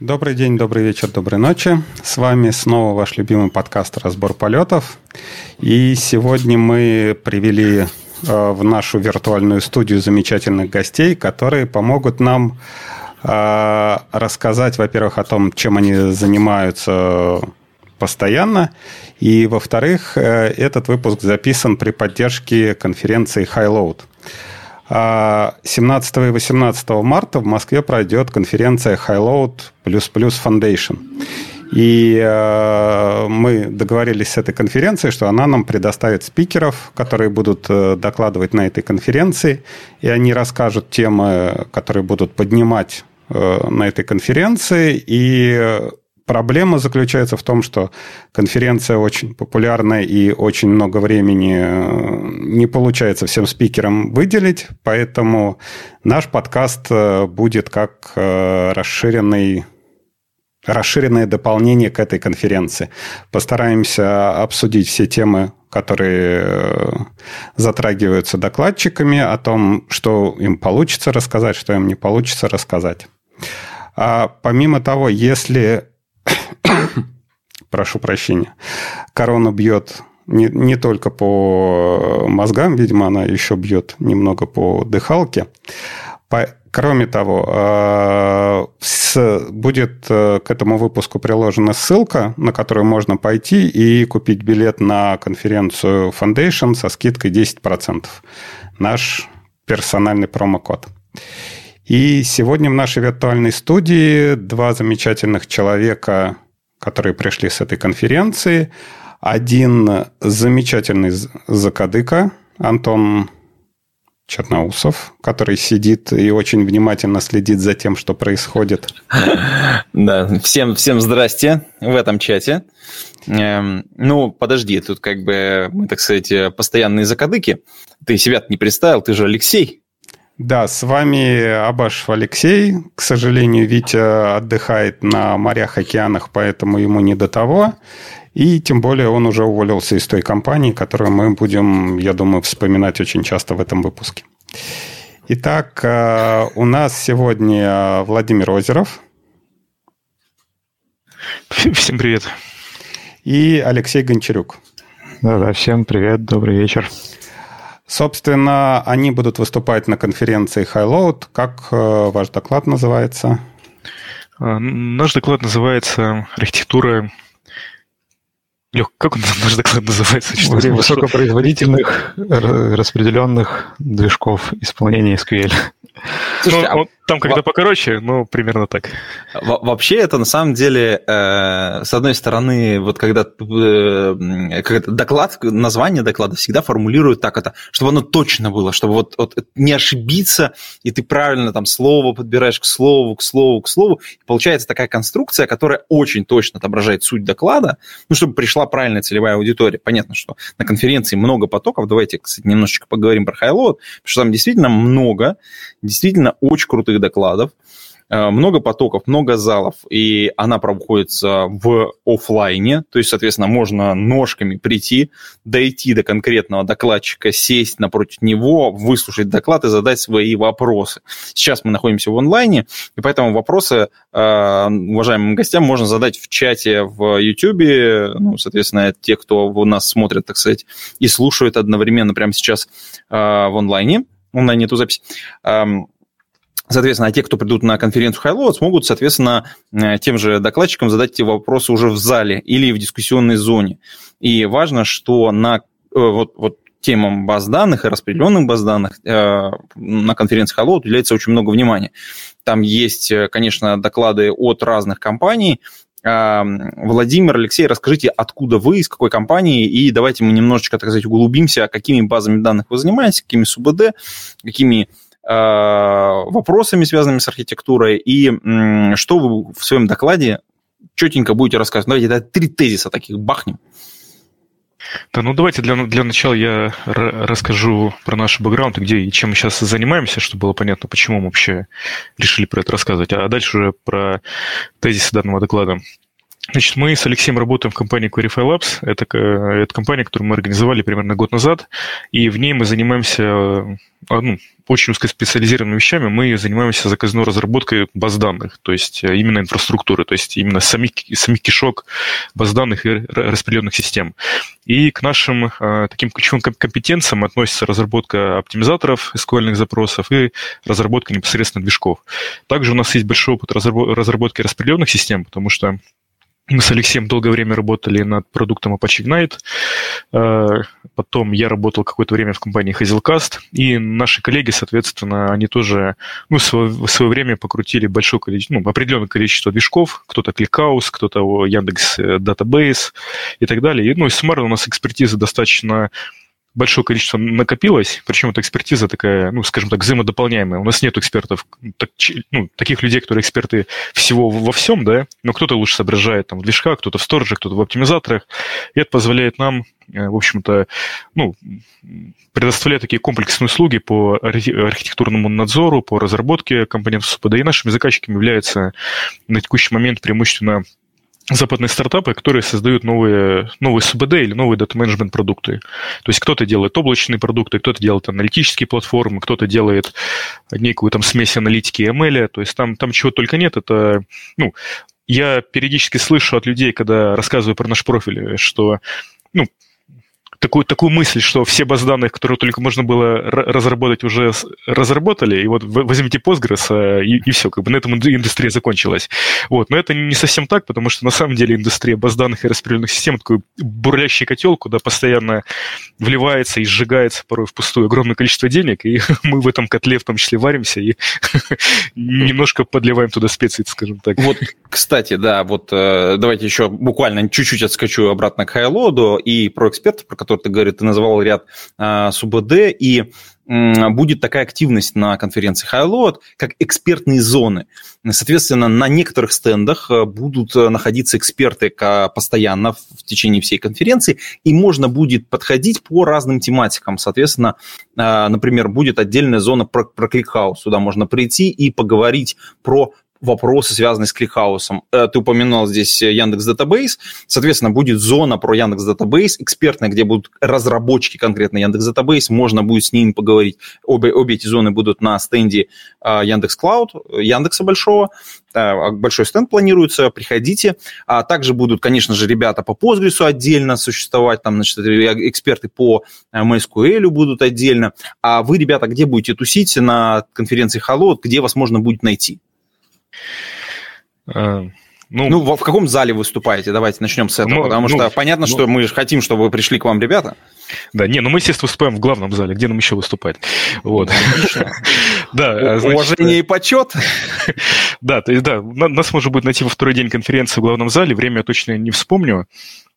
Добрый день, добрый вечер, доброй ночи. С вами снова ваш любимый подкаст «Разбор полетов». И сегодня мы привели э, в нашу виртуальную студию замечательных гостей, которые помогут нам э, рассказать, во-первых, о том, чем они занимаются постоянно, и, во-вторых, э, этот выпуск записан при поддержке конференции Highload – 17 а и 18 марта в Москве пройдет конференция Highload Foundation. И э, мы договорились с этой конференцией, что она нам предоставит спикеров, которые будут э, докладывать на этой конференции, и они расскажут темы, которые будут поднимать э, на этой конференции, и Проблема заключается в том, что конференция очень популярная и очень много времени э, не получается всем спикерам выделить, поэтому наш подкаст э, будет как э, расширенный расширенное дополнение к этой конференции. Постараемся обсудить все темы, которые затрагиваются докладчиками, о том, что им получится рассказать, что им не получится рассказать. А помимо того, если прошу прощения, корона бьет не, не только по мозгам, видимо, она еще бьет немного по дыхалке. По, кроме того, э, с, будет э, к этому выпуску приложена ссылка, на которую можно пойти и купить билет на конференцию Foundation со скидкой 10%. Наш персональный промокод. И сегодня в нашей виртуальной студии два замечательных человека, которые пришли с этой конференции. Один замечательный закадыка, Антон Черноусов, который сидит и очень внимательно следит за тем, что происходит. Да, всем, всем здрасте в этом чате. Эм, ну, подожди, тут как бы мы, так сказать, постоянные закадыки. Ты себя не представил, ты же Алексей. Да, с вами Абашев Алексей. К сожалению, Витя отдыхает на морях, океанах, поэтому ему не до того. И тем более он уже уволился из той компании, которую мы будем, я думаю, вспоминать очень часто в этом выпуске. Итак, э, у нас сегодня Владимир Озеров. Всем привет. И Алексей Гончарюк. Да-да, всем привет, добрый вечер. Собственно, они будут выступать на конференции Highload. Как э, ваш доклад называется? А, наш доклад называется «Архитектура Лех, как он, наш доклад называется? Что Высокопроизводительных распределенных движков исполнения SQL. Слушайте, ну, а... Там когда Во... покороче, ну, примерно так. Во вообще это на самом деле, э, с одной стороны, вот когда э, как доклад, название доклада всегда формулируют так это, чтобы оно точно было, чтобы вот, вот не ошибиться, и ты правильно там слово подбираешь к слову, к слову, к слову. И получается такая конструкция, которая очень точно отображает суть доклада, ну, чтобы пришла правильная целевая аудитория. Понятно, что на конференции много потоков. Давайте, кстати, немножечко поговорим про Highload, потому что там действительно много, действительно очень крутых докладов, э, много потоков, много залов, и она проходится в офлайне, то есть, соответственно, можно ножками прийти, дойти до конкретного докладчика, сесть напротив него, выслушать доклад и задать свои вопросы. Сейчас мы находимся в онлайне, и поэтому вопросы э, уважаемым гостям можно задать в чате в YouTube, ну, соответственно, те, кто нас смотрит, так сказать, и слушают одновременно прямо сейчас э, в онлайне, онлайне эту запись, эм, Соответственно, а те, кто придут на конференцию Highload, смогут, соответственно, э, тем же докладчикам задать эти вопросы уже в зале или в дискуссионной зоне. И важно, что на э, вот, вот темам баз данных и распределенных баз данных э, на конференции Highload уделяется очень много внимания. Там есть, конечно, доклады от разных компаний, Владимир, Алексей, расскажите, откуда вы, из какой компании, и давайте мы немножечко, так сказать, углубимся, какими базами данных вы занимаетесь, какими СУБД, какими Э, вопросами, связанными с архитектурой, и что вы в своем докладе четенько будете рассказывать. Давайте это три тезиса таких бахнем. Да, ну давайте для, для начала я расскажу про наш бэкграунд, где и чем мы сейчас занимаемся, чтобы было понятно, почему мы вообще решили про это рассказывать, а дальше уже про тезисы данного доклада. Значит, мы с Алексеем работаем в компании Querify Labs. Это, это компания, которую мы организовали примерно год назад, и в ней мы занимаемся ну, очень узкоспециализированными вещами. Мы занимаемся заказной разработкой баз данных, то есть э, именно инфраструктуры, то есть именно самих, самих кишок баз данных и распределенных систем. И к нашим э, таким ключевым компетенциям относится разработка оптимизаторов SQL запросов и разработка непосредственно движков. Также у нас есть большой опыт разработки распределенных систем, потому что мы с Алексеем долгое время работали над продуктом Apache Ignite. Э, потом я работал какое-то время в компании Hazelcast. И наши коллеги, соответственно, они тоже ну, в свое время покрутили большое количество, ну, определенное количество движков. Кто-то ClickHouse, кто-то Яндекс Database и так далее. И, ну, из Smart у нас экспертиза достаточно большое количество накопилось, причем эта экспертиза такая, ну, скажем так, взаимодополняемая. У нас нет экспертов, так, ну, таких людей, которые эксперты всего во всем, да, но кто-то лучше соображает там в движках, кто-то в стороже, кто-то в оптимизаторах, и это позволяет нам, э, в общем-то, ну, предоставлять такие комплексные услуги по архитектурному надзору, по разработке компонентов СУПД, и нашими заказчиками являются на текущий момент преимущественно западные стартапы, которые создают новые, новые СУБД или новые дата-менеджмент продукты. То есть кто-то делает облачные продукты, кто-то делает аналитические платформы, кто-то делает некую там смесь аналитики и ML. То есть там, там чего только нет. Это, ну, я периодически слышу от людей, когда рассказываю про наш профиль, что ну, такую, такую мысль, что все базы данных, которые только можно было разработать, уже разработали, и вот возьмите Postgres, а, и, и все, как бы на этом индустрия закончилась. Вот. Но это не совсем так, потому что на самом деле индустрия баз данных и распределенных систем такой бурлящий котел, куда постоянно вливается и сжигается порой впустую огромное количество денег, и мы в этом котле в том числе варимся и немножко подливаем туда специи, скажем так. Вот, кстати, да, вот э, давайте еще буквально чуть-чуть отскочу обратно к Хайлоду и про экспертов, про которые ты говоришь, ты называл ряд а, СУБД, и будет такая активность на конференции Highload, как экспертные зоны. Соответственно, на некоторых стендах э, будут э, находиться эксперты постоянно в течение всей конференции, и можно будет подходить по разным тематикам. Соответственно, э, например, будет отдельная зона про, про ClickHouse. Сюда можно прийти и поговорить про вопросы, связанные с кликхаусом. Э, ты упоминал здесь Яндекс Database. Соответственно, будет зона про Яндекс Database, экспертная, где будут разработчики конкретно Яндекс Database. Можно будет с ними поговорить. Обе, обе эти зоны будут на стенде э, Яндекс Клауд, Яндекса большого. Э, большой стенд планируется, приходите. А также будут, конечно же, ребята по Postgres отдельно существовать, там, значит, эксперты по MySQL будут отдельно. А вы, ребята, где будете тусить на конференции Hello, где вас можно будет найти? А, ну, ну в, каком зале выступаете? Давайте начнем с этого, ну, потому что ну, понятно, ну, что мы же хотим, чтобы пришли к вам ребята. Да, не, ну мы, естественно, выступаем в главном зале, где нам еще выступать. Вот. Да, Уважение и почет. Да, то есть, да, нас можно будет найти во второй день конференции в главном зале, время я точно не вспомню.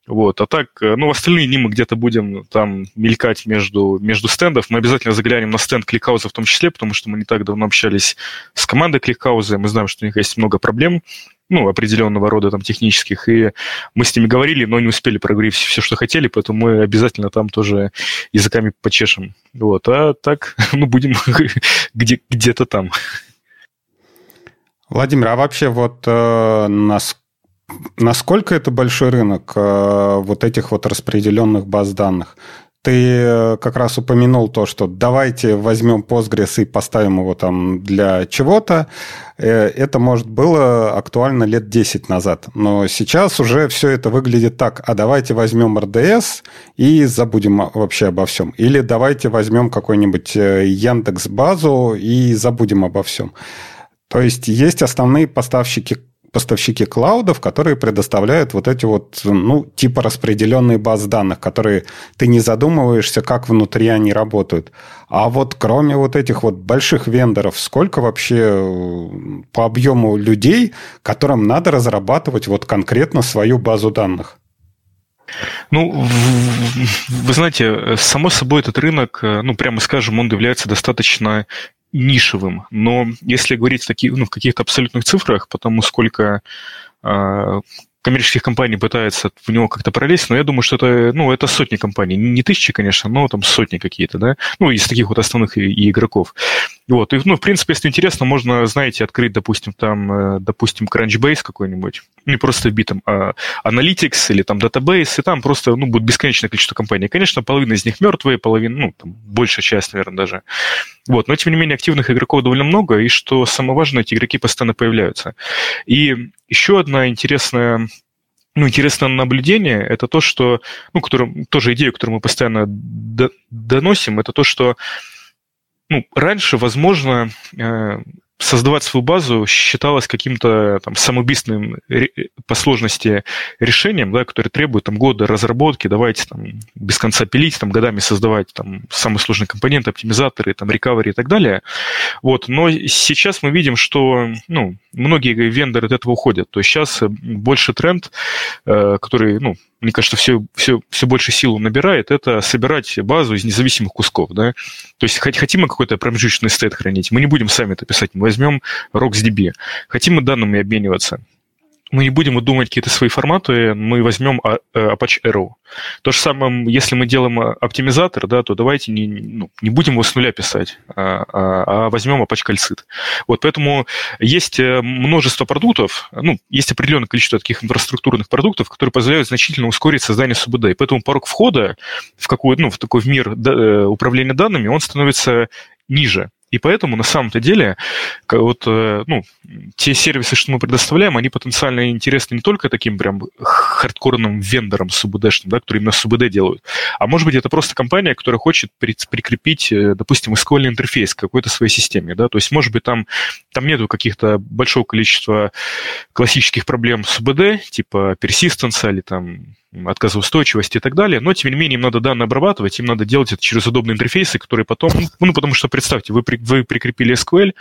Вот. А так, э, ну, остальные дни мы где-то будем там мелькать между, между стендов. Мы обязательно заглянем на стенд Кликауза в том числе, потому что мы не так давно общались с командой Кликауза, мы знаем, что у них есть много проблем, ну, определенного рода там технических, и мы с ними говорили, но не успели проговорить все, что хотели, поэтому мы обязательно там тоже языками почешем. Вот. А так, ну, будем где, где-то там. Владимир, а вообще вот э, нас Насколько это большой рынок э, вот этих вот распределенных баз данных? Ты э, как раз упомянул то, что давайте возьмем Postgres и поставим его там для чего-то. Э, это, может, было актуально лет 10 назад. Но сейчас уже все это выглядит так. А давайте возьмем RDS и забудем вообще обо всем. Или давайте возьмем какой-нибудь Яндекс базу и забудем обо всем. То есть есть основные поставщики поставщики клаудов, которые предоставляют вот эти вот, ну, типа распределенные базы данных, которые ты не задумываешься, как внутри они работают. А вот кроме вот этих вот больших вендоров, сколько вообще э, по объему людей, которым надо разрабатывать вот конкретно свою базу данных? Ну, вы знаете, само собой этот рынок, э, ну, прямо скажем, он является достаточно нишевым. Но если говорить в, таких, ну, в каких-то абсолютных цифрах, потому сколько э, коммерческих компаний пытается в него как-то пролезть, но я думаю, что это, ну, это сотни компаний. Не тысячи, конечно, но там сотни какие-то, да, ну, из таких вот основных и, и игроков. Вот, и, ну, в принципе, если интересно, можно, знаете, открыть, допустим, там, э, допустим, Crunchbase какой-нибудь, не просто вбить там а, Analytics или там Database, и там просто, ну, будет бесконечное количество компаний. Конечно, половина из них мертвые, половина, ну, там, большая часть, наверное, даже. Вот, но, тем не менее, активных игроков довольно много, и что самое важное, эти игроки постоянно появляются. И еще одна интересная ну, интересное наблюдение – это то, что, ну, которым, тоже идея, которую мы постоянно доносим, это то, что ну, раньше, возможно, э, создавать свою базу считалось каким-то там самоубийственным по сложности решением, да, которое требует там года разработки, давайте там без конца пилить, там годами создавать там самые сложные компоненты, оптимизаторы, там рекавери и так далее. Вот, но сейчас мы видим, что ну, многие вендоры от этого уходят. То есть сейчас больше тренд, э, который, ну, мне кажется, все, все, все больше силу набирает, это собирать базу из независимых кусков. Да? То есть хотим мы какой-то промежуточный стейт хранить, мы не будем сами это писать, мы возьмем RocksDB. Хотим мы данными обмениваться, мы не будем выдумывать какие-то свои форматы, мы возьмем а, э, Apache Arrow. То же самое, если мы делаем э, оптимизатор, да, то давайте не, ну, не будем его с нуля писать, а, а, а возьмем Apache Calcit. Вот поэтому есть э, множество продуктов, ну, есть определенное количество таких инфраструктурных продуктов, которые позволяют значительно ускорить создание СУБД. И поэтому порог входа в, какой, ну, в такой в мир управления данными, он становится ниже. И поэтому на самом-то деле вот, э, ну, те сервисы, что мы предоставляем, они потенциально интересны не только таким прям хардкорным вендорам СУБДшным, да, которые именно СУБД делают, а может быть это просто компания, которая хочет прикрепить, э, допустим, SQL интерфейс к какой-то своей системе. Да? То есть, может быть, там, там нету каких-то большого количества классических проблем с СУБД, типа persistence или там отказоустойчивости и так далее, но, тем не менее, им надо данные обрабатывать, им надо делать это через удобные интерфейсы, которые потом, ну, потому что, представьте, вы, вы прикрепили SQL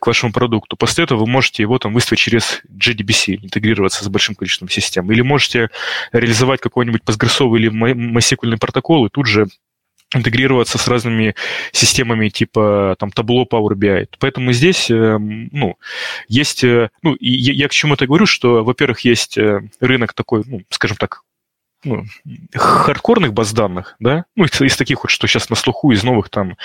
к вашему продукту, после этого вы можете его там выставить через JDBC, интегрироваться с большим количеством систем, или можете реализовать какой-нибудь постгрессовый или MySQL протокол и тут же интегрироваться с разными системами типа там Tableau, Power BI. Поэтому здесь, эм, ну, есть, э, ну, я, я к чему это говорю, что, во-первых, есть э, рынок такой, ну, скажем так, ну, хардкорных баз данных, да, ну, из, из таких вот, что сейчас на слуху, из новых там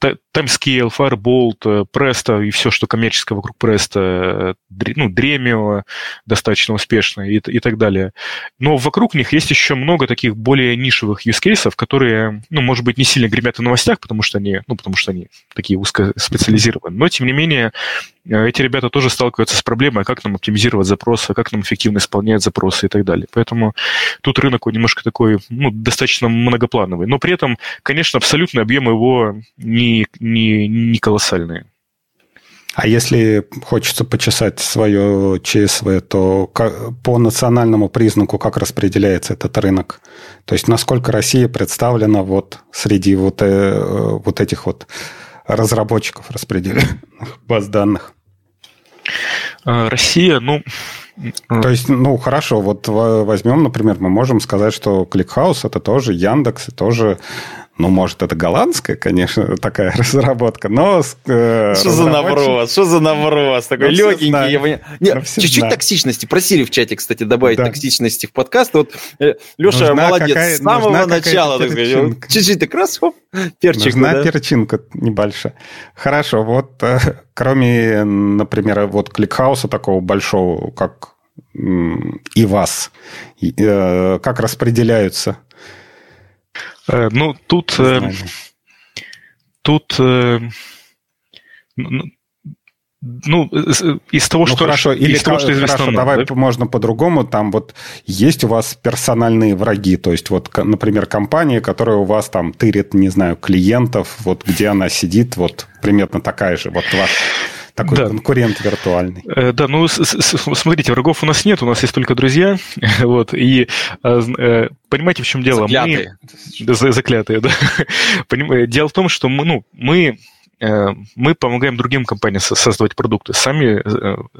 Timescale, Firebolt, Presto и все, что коммерческое вокруг Presto, ну, Dremio достаточно успешно и, и так далее. Но вокруг них есть еще много таких более нишевых use cases, которые, ну, может быть, не сильно гремят в новостях, потому что они, ну, потому что они такие узкоспециализированные, но, тем не менее, э, эти ребята тоже сталкиваются с проблемой, как нам оптимизировать запросы, как нам эффективно исполнять запросы и так далее. Поэтому тут рынок немножко такой, ну, достаточно многоплановый. Но при этом, конечно, абсолютный объем его не, не, не колоссальные. А если хочется почесать свое ЧСВ, то по национальному признаку как распределяется этот рынок? То есть насколько Россия представлена вот среди вот, э, вот этих вот разработчиков распределенных баз данных? А, Россия, ну, то есть, ну, хорошо, вот возьмем, например, мы можем сказать, что ClickHouse это тоже Яндекс, тоже ну, может, это голландская, конечно, такая разработка, но... Э, что за наброс? Что за наброс? Такой ну, легенький. Я Нет, чуть-чуть токсичности. Просили в чате, кстати, добавить да. токсичности в подкаст. Вот э, Леша нужна молодец. Какая, с самого начала. Так сказать, чуть-чуть так раз, хоп, перчик. Нужна да? перчинка небольшая. Хорошо, вот э, кроме, например, вот ClickHouse а такого большого, как и вас, как распределяются ну, тут... Э, тут... Э, ну, из того, ну, что хорошо, или из того, что известно хорошо, нам, давай да? можно по-другому. Там вот есть у вас персональные враги, то есть вот, например, компания, которая у вас там тырит, не знаю, клиентов, вот где она сидит, вот примерно такая же, вот ваш такой да. конкурент виртуальный. Э, да, ну, смотрите, врагов у нас нет, у нас есть только друзья. вот, и э, э, понимаете, в чем дело? Заклятые. Мы... Заклятые, да. Дело в том, что мы, ну, мы мы помогаем другим компаниям создавать продукты. Сами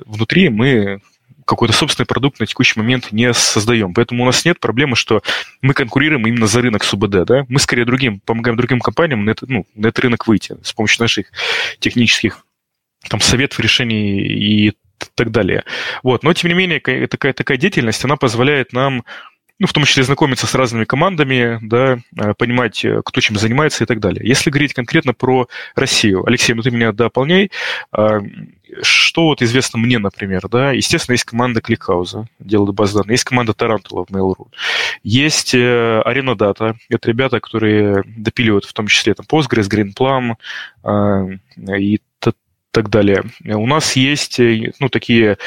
внутри мы какой-то собственный продукт на текущий момент не создаем. Поэтому у нас нет проблемы, что мы конкурируем именно за рынок с УБД. Да? Мы скорее другим, помогаем другим компаниям на, это, ну, на этот рынок выйти с помощью наших технических там, совет в решении и так далее. Вот. Но, тем не менее, такая, такая деятельность, она позволяет нам ну, в том числе знакомиться с разными командами, да, понимать, кто чем занимается и так далее. Если говорить конкретно про Россию, Алексей, ну ты меня дополняй, что вот известно мне, например, да, естественно, есть команда ClickHouse а, делают базы данных, есть команда Tarantool а в Mail.ru, есть Arena Data, это ребята, которые допиливают в том числе там Postgres, Greenplum э, и так далее. У нас есть, э, ну, такие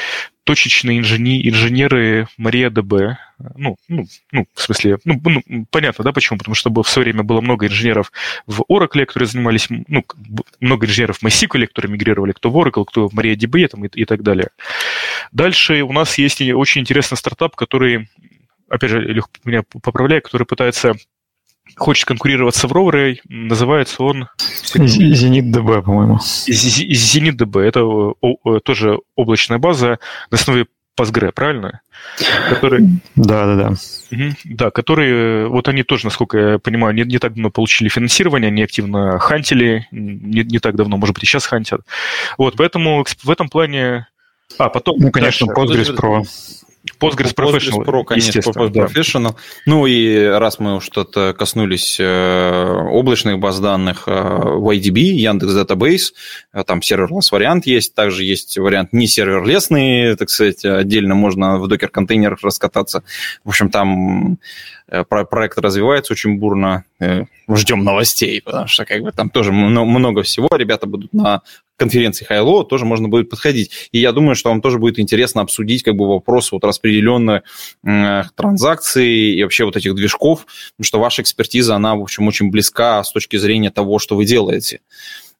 точечные инжени- инженеры MariaDB, ну, ну, ну, в смысле, ну, ну, понятно, да, почему? Потому что в свое время было много инженеров в Oracle, которые занимались, ну, много инженеров в MySQL, которые мигрировали кто в Oracle, кто в MariaDB там, и, и так далее. Дальше у нас есть очень интересный стартап, который, опять же, меня поправляет, который пытается хочет конкурировать с Авророй, называется он... Зенит ДБ, по-моему. Зенит ДБ. Это тоже облачная база на основе Postgre, правильно? Который... Да, да, да. Угу, да, которые, вот они тоже, насколько я понимаю, не, не так давно получили финансирование, они активно хантили, не, не так давно, может быть, и сейчас хантят. Вот, поэтому в этом плане... А, потом... Ну, конечно, Postgres Pro. Postgres Professional, Pro, конечно, Postgres да. Professional. Ну и раз мы что-то коснулись э, облачных баз данных, э, в IDB, Яндекс Database, э, там серверлess вариант есть, также есть вариант не серверлесный, так сказать, отдельно можно в докер-контейнерах раскататься. В общем, там Э, проект развивается очень бурно. Э, ждем новостей, потому что как бы там тоже много всего. Ребята будут на конференции Хайло, тоже можно будет подходить. И я думаю, что вам тоже будет интересно обсудить как бы вопросы вот распределенных э, транзакций и вообще вот этих движков, потому что ваша экспертиза, она, в общем, очень близка с точки зрения того, что вы делаете.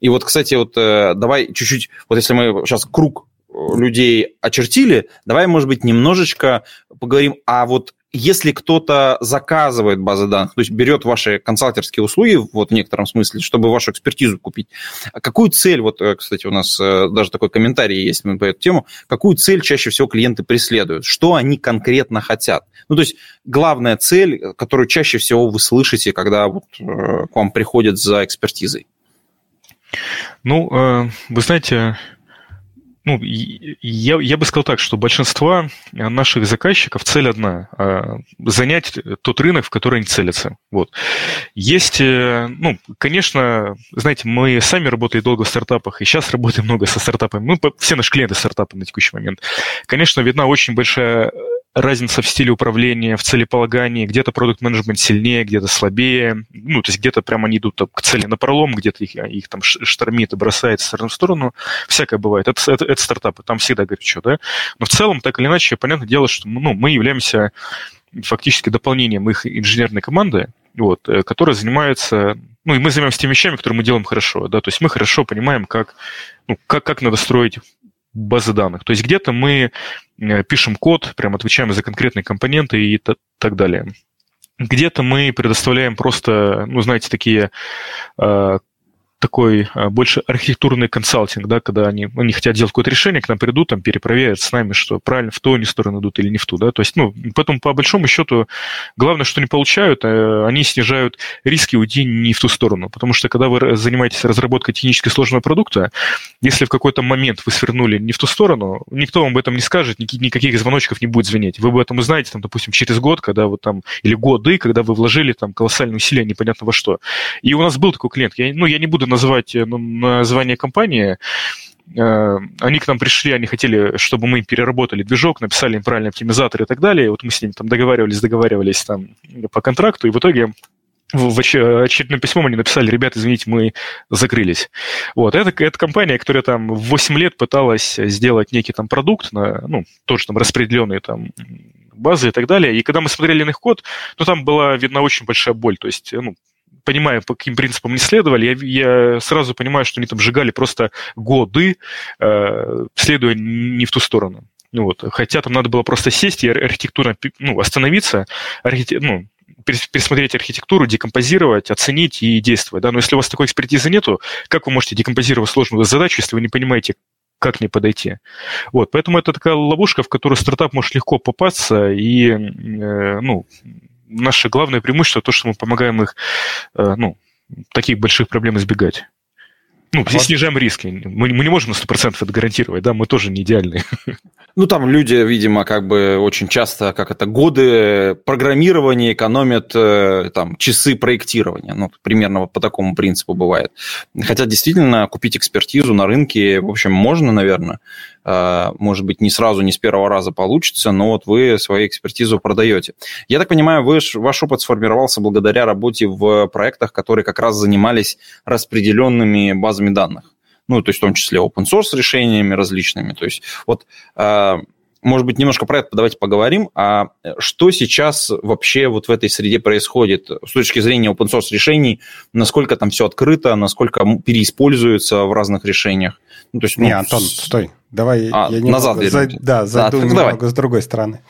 И вот, кстати, вот давай чуть-чуть, вот если мы сейчас круг людей очертили, давай, может быть, немножечко поговорим, а вот если кто-то заказывает базы данных, то есть берет ваши консалтерские услуги, вот в некотором смысле, чтобы вашу экспертизу купить, какую цель, вот, э, кстати, у нас э, даже такой комментарий есть по эту тему, какую цель чаще всего клиенты преследуют, что они конкретно хотят? Ну, то есть главная цель, которую чаще всего вы слышите, когда вот э, к вам приходят за экспертизой. Ну, вы знаете, ну, я, я бы сказал так, что большинство наших заказчиков цель одна а, – занять тот рынок, в который они целятся. Вот. Есть, э, ну, конечно, знаете, мы сами работали долго в стартапах, и сейчас работаем много со стартапами. Мы все наши клиенты стартапы на текущий момент. Конечно, видна очень большая разница в стиле управления, в целеполагании, где-то продукт менеджмент сильнее, где-то слабее, ну, то есть где-то прямо они идут к цели на пролом, где-то их, их там штормит и бросает в сторону в сторону, всякое бывает. Это, это, это стартапы, там всегда горячо, да. Но в целом, так или иначе, понятное дело, что ну, мы являемся фактически дополнением их инженерной команды, вот, э, которая занимается, ну, и мы занимаемся теми вещами, которые мы делаем хорошо, да, то есть мы хорошо понимаем, как, ну, как, как надо строить базы данных. То есть где-то мы э, пишем код, прям отвечаем за конкретные компоненты и так далее. Где-то мы предоставляем просто, ну, знаете, такие э, такой а, больше архитектурный консалтинг, да, когда они, они хотят делать какое-то решение, к нам придут, там, перепроверят с нами, что правильно в ту они сторону идут или не в ту, да, то есть, ну, поэтому, по большому счету, главное, что они получают, э, они снижают риски уйти не в ту сторону, потому что, когда вы занимаетесь разработкой технически сложного продукта, если в какой-то момент вы свернули не в ту сторону, никто вам об этом не скажет, никаких звоночков не будет звенеть. Вы об этом узнаете, там, допустим, через год, когда вы там, или годы, когда вы вложили там колоссальные усилия непонятно во что. И у нас был такой клиент, я, ну, я не буду называть э, ну, название компании, э, они к нам пришли, они хотели, чтобы мы переработали движок, написали им правильный оптимизатор и так далее. Вот мы с ними там договаривались, договаривались там по контракту, и в итоге в очередном письмом они написали, ребята, извините, мы закрылись. Вот, это, это компания, которая там 8 лет пыталась сделать некий там продукт, на, ну, тоже там распределенные там базы и так далее. И когда мы смотрели на их код, ну, там была видна очень большая боль. То есть, ну, понимая, по каким принципам они следовали, я, я сразу понимаю, что они там сжигали просто годы, э, следуя не в ту сторону. Ну, вот. Хотя там надо было просто сесть и архитектурно ну, остановиться, архите... ну, пересмотреть архитектуру, декомпозировать, оценить и действовать. Да? Но если у вас такой экспертизы нету, как вы можете декомпозировать сложную задачу, если вы не понимаете, как к ней подойти. Вот, поэтому это такая ловушка, в которую стартап может легко попасться, и э, ну, наше главное преимущество то, что мы помогаем их, э, ну, таких больших проблем избегать. Ну, здесь вот. снижаем риски. Мы, мы не можем на 100% это гарантировать, да, мы тоже не идеальные. Ну, там люди, видимо, как бы очень часто, как это, годы программирования экономят э, там часы проектирования. Ну, примерно вот по такому принципу бывает. Хотя действительно купить экспертизу на рынке, в общем, можно, наверное. А, может быть, не сразу, не с первого раза получится, но вот вы свою экспертизу продаете. Я так понимаю, вы, ваш опыт сформировался благодаря работе в проектах, которые как раз занимались распределенными базами данных ну, то есть в том числе open source решениями различными. То есть вот а, может быть, немножко про это давайте поговорим. А что сейчас вообще вот в этой среде происходит с точки зрения open source решений? Насколько там все открыто, насколько переиспользуется в разных решениях? Ну, то есть, ну, Не, Антон, стой. Давай а, я назад немного, за, Да, зайду а, немного давай. с другой стороны.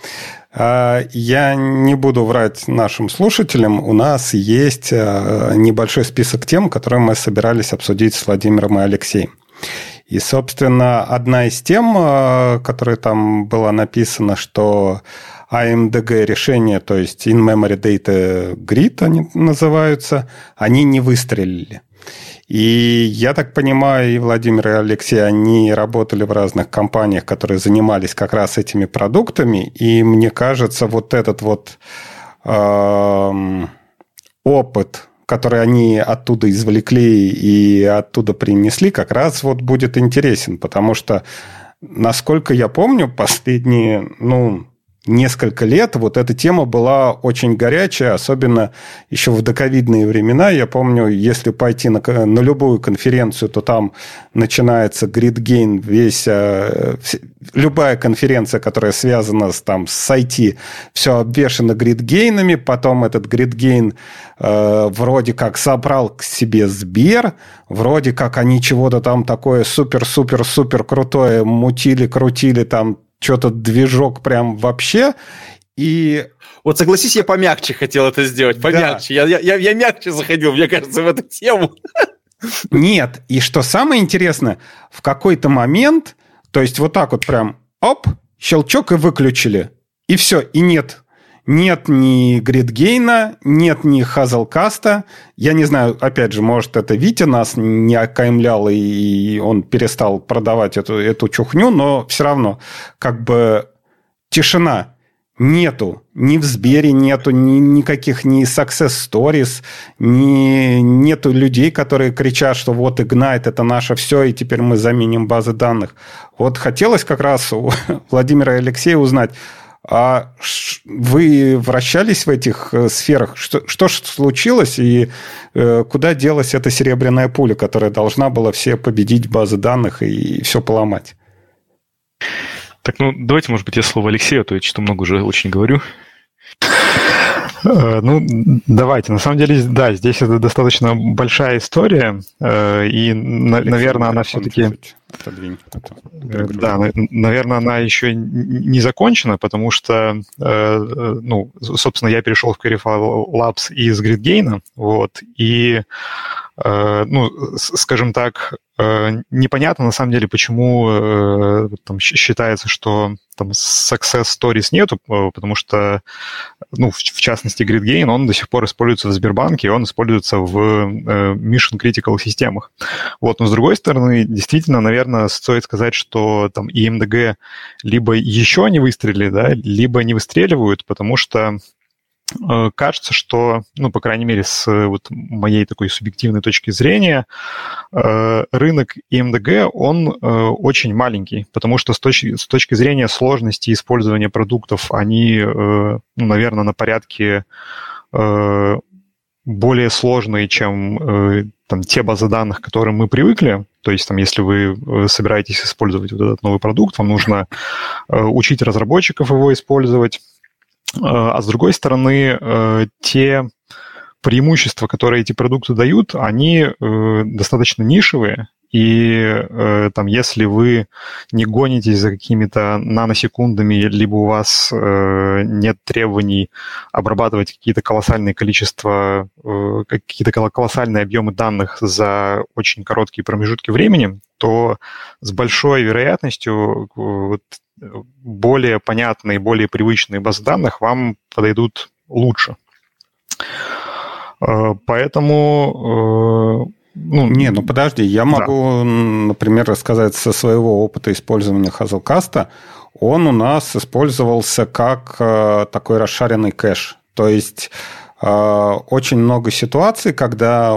А, я не буду врать нашим слушателям. У нас есть а, небольшой список тем, которые мы собирались обсудить с Владимиром и Алексеем. И, собственно, одна из тем, а, которая там была написана, что AMDG решения, то есть In-Memory Data Grid они называются, они не выстрелили. И я так понимаю, и Владимир, и Алексей, они работали в разных компаниях, которые занимались как раз этими продуктами. И мне кажется, вот этот вот э, опыт, который они оттуда извлекли и оттуда принесли, как раз вот будет интересен, потому что, насколько я помню, последние, ну, несколько лет вот эта тема была очень горячая, особенно еще в доковидные времена. Я помню, если пойти на, на любую конференцию, то там начинается гридгейн, весь, э, любая конференция, которая связана с, там, с IT, все обвешено гридгейнами, потом этот гридгейн э, вроде как собрал к себе Сбер, вроде как они чего-то там такое супер-супер-супер крутое мутили, крутили там что-то движок прям вообще. И вот согласись, я помягче хотел это сделать, помягче. Да. Я, я, я мягче заходил, мне кажется, в эту тему. Нет, и что самое интересное, в какой-то момент, то есть вот так вот прям, оп, щелчок и выключили. И все, и нет нет ни гридгейна, нет ни хазлкаста. Я не знаю, опять же, может, это Витя нас не окаймлял, и он перестал продавать эту, эту чухню, но все равно как бы тишина нету. Ни в Сбере нету ни, никаких ни success stories, ни, нету людей, которые кричат, что вот Ignite – это наше все, и теперь мы заменим базы данных. Вот хотелось как раз у Владимира Алексея узнать, а вы вращались в этих э, сферах? Что, что случилось и э, куда делась эта серебряная пуля, которая должна была все победить базы данных и все поломать? Так, ну давайте, может быть, я слово Алексею, а то я что-то много уже очень говорю. Э, ну, давайте. На самом деле, да, здесь это достаточно большая история, э, и, наверное, она все-таки... Э, да, наверное, она еще не закончена, потому что, ну, собственно, я перешел в Clarify Labs из GridGain, вот, и ну, скажем так, э, непонятно на самом деле, почему э, там считается, что там success stories нету, потому что, ну, в, частности, GridGain, он до сих пор используется в Сбербанке, и он используется в mission critical системах. Вот, но с другой стороны, действительно, наверное, стоит сказать, что там EMDG либо еще не выстрелили, да, либо не выстреливают, потому что Э, кажется, что, ну, по крайней мере, с вот моей такой субъективной точки зрения, э, рынок ИМДГ, он э, очень маленький, потому что с точки, с точки зрения сложности использования продуктов, они, ну, наверное, на порядке более сложные, чем там, те базы данных, к которым мы привыкли. То есть, там, если вы собираетесь использовать вот этот новый продукт, вам нужно учить разработчиков его использовать, Э, а с другой стороны, э, те преимущества, которые эти продукты дают, они э, достаточно нишевые, и там, если вы не гонитесь за какими-то наносекундами, либо у вас нет требований обрабатывать какие-то колоссальные количества, какие-то колоссальные объемы данных за очень короткие промежутки времени, то с большой вероятностью вот, более понятные, более привычные базы данных вам подойдут лучше. Э, поэтому Ну, не, ну подожди, я могу, да. например, рассказать со своего опыта использования Hazelcast. Он у нас использовался как э, такой расшаренный кэш. То есть очень много ситуаций, когда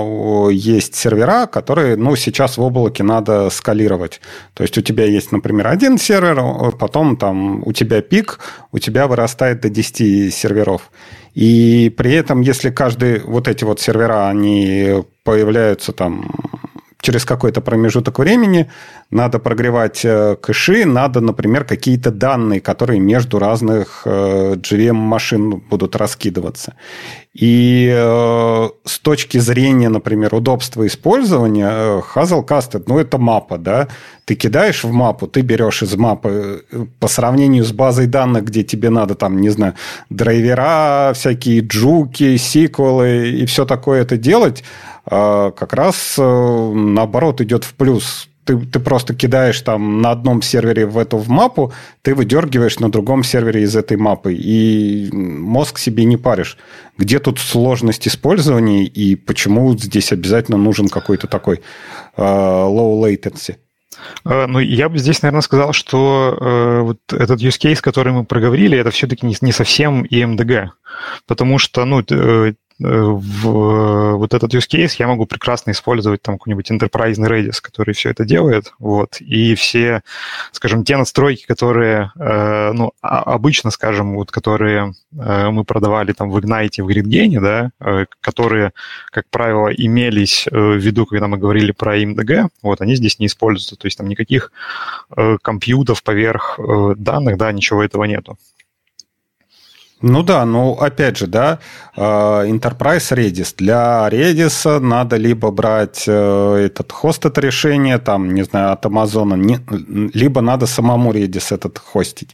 есть сервера, которые, ну, сейчас в облаке надо скалировать. То есть у тебя есть, например, один сервер, потом там у тебя пик, у тебя вырастает до 10 серверов. И при этом, если каждый вот эти вот сервера, они появляются там через какой-то промежуток времени надо прогревать э, кэши, надо, например, какие-то данные, которые между разных GVM-машин э, будут раскидываться. И э, с точки зрения, например, удобства использования, Hazelcast, ну, это мапа, да, ты кидаешь в мапу, ты берешь из мапы по сравнению с базой данных, где тебе надо, там, не знаю, драйвера, всякие джуки, сиквелы и все такое это делать, как раз наоборот идет в плюс ты, ты просто кидаешь там на одном сервере в эту в мапу, ты выдергиваешь на другом сервере из этой мапы, и мозг себе не паришь. Где тут сложность использования, и почему здесь обязательно нужен какой-то такой uh, low latency? А, ну, я бы здесь, наверное, сказал, что э, вот этот use case, который мы проговорили, это все-таки не, не совсем EMDG, потому что, ну, э, в вот этот use case я могу прекрасно использовать там какой-нибудь enterprise Redis, который все это делает, вот, и все, скажем, те настройки, которые, э, ну, обычно, скажем, вот, которые э, мы продавали там в Ignite, в GridGain, да, э, которые, как правило, имелись в виду, когда мы говорили про IMDG, вот, они здесь не используются, то есть там никаких компьютов поверх данных, да, ничего этого нету. Ну да, ну опять же, да, а, Enterprise Redis. Для Redis надо либо брать э, этот хост это решение, там, не знаю, от Амазона, либо надо самому Redis этот хостить.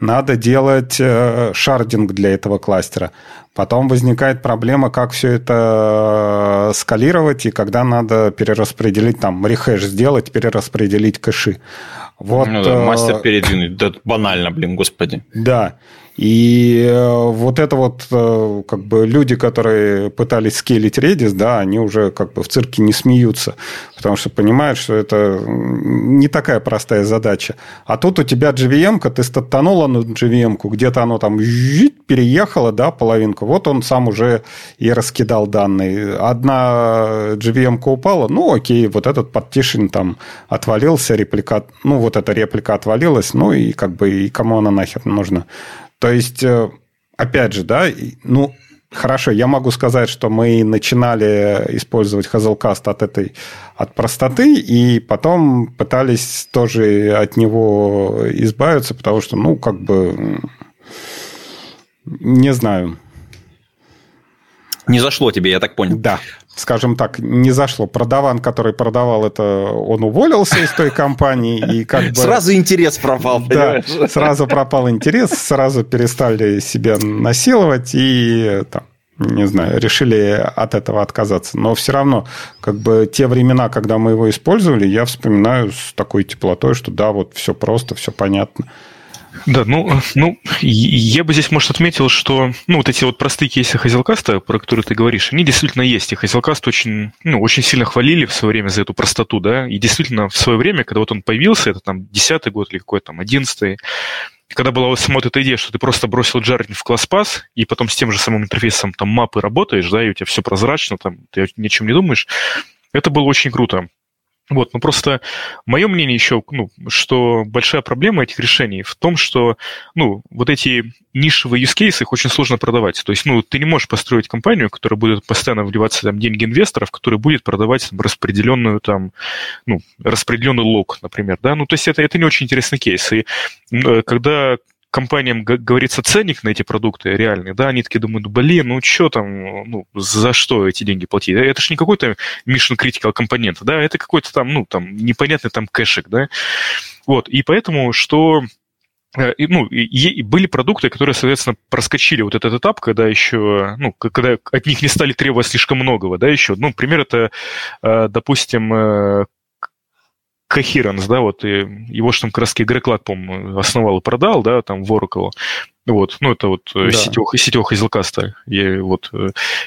Надо делать э, шардинг для этого кластера. Потом возникает проблема, как все это э, скалировать, и когда надо перераспределить, там, рехэш сделать, перераспределить кэши. Вот, ну, да, мастер передвинуть, да, банально, блин, господи. Да, и э, вот это вот э, как бы люди, которые пытались скейлить Redis, да, они уже как бы в цирке не смеются, потому что понимают, что это не такая простая задача. А тут у тебя JVM, ты стартанула на JVM, где-то оно там переехало, да, половинку, вот он сам уже и раскидал данные. Одна JVM упала, ну окей, вот этот partition там отвалился, реплика, ну вот эта реплика отвалилась, ну и как бы и кому она нахер нужна. То есть, э, опять же, да, ну, Хорошо, я могу сказать, что мы начинали использовать Hazelcast от этой от простоты, и потом пытались тоже от него избавиться, потому что, ну, как бы, не знаю. Не зашло тебе, я так понял. Да скажем так, не зашло. Продаван, который продавал это, он уволился из той компании. И как бы... Сразу интерес пропал, Да, сразу пропал интерес, сразу перестали себя насиловать и там, не знаю, решили от этого отказаться. Но все равно, как бы те времена, когда мы его использовали, я вспоминаю с такой теплотой, что да, вот все просто, все понятно. Да, ну, ну, я бы здесь, может, отметил, что, ну, вот эти вот простые кейсы Hazelcast а, про которые ты говоришь, они действительно есть. И Hazelcast очень, ну, очень сильно хвалили в свое время за эту простоту, да, и действительно в свое время, когда вот он появился, это там десятый год или какой-то там одиннадцатый, когда была вот сама вот эта идея, что ты просто бросил джарин в класс-пас, и потом с тем же самым интерфейсом там мапы работаешь, да, и у тебя все прозрачно, там ты ни о чем не думаешь, это было очень круто. Вот, ну просто мое мнение еще, ну, что большая проблема этих решений в том, что, ну, вот эти нишевые use cases, их очень сложно продавать. То есть, ну, ты не можешь построить компанию, которая будет постоянно вливаться там деньги инвесторов, которая будет продавать там, распределенную там, ну, распределенный лог, например, да, ну, то есть это, это не очень интересный кейс. И э, когда компаниям говорится ценник на эти продукты реальный, да, они такие думают, блин, ну что там, ну, за что эти деньги платить? Это же не какой-то mission critical компонент, да, это какой-то там, ну, там, непонятный там кэшек, да. Вот, и поэтому, что э, и, ну, и, и были продукты, которые, соответственно, проскочили вот этот этап, когда еще, ну, когда от них не стали требовать слишком многого, да, еще. Ну, пример это, э, допустим, э, Coherence, да, вот и его же там как раз Грег Лак, по основал и продал, да, там в Oracle. Вот, ну, это вот да. сетевых, сетевых Hazelcast. Я, вот,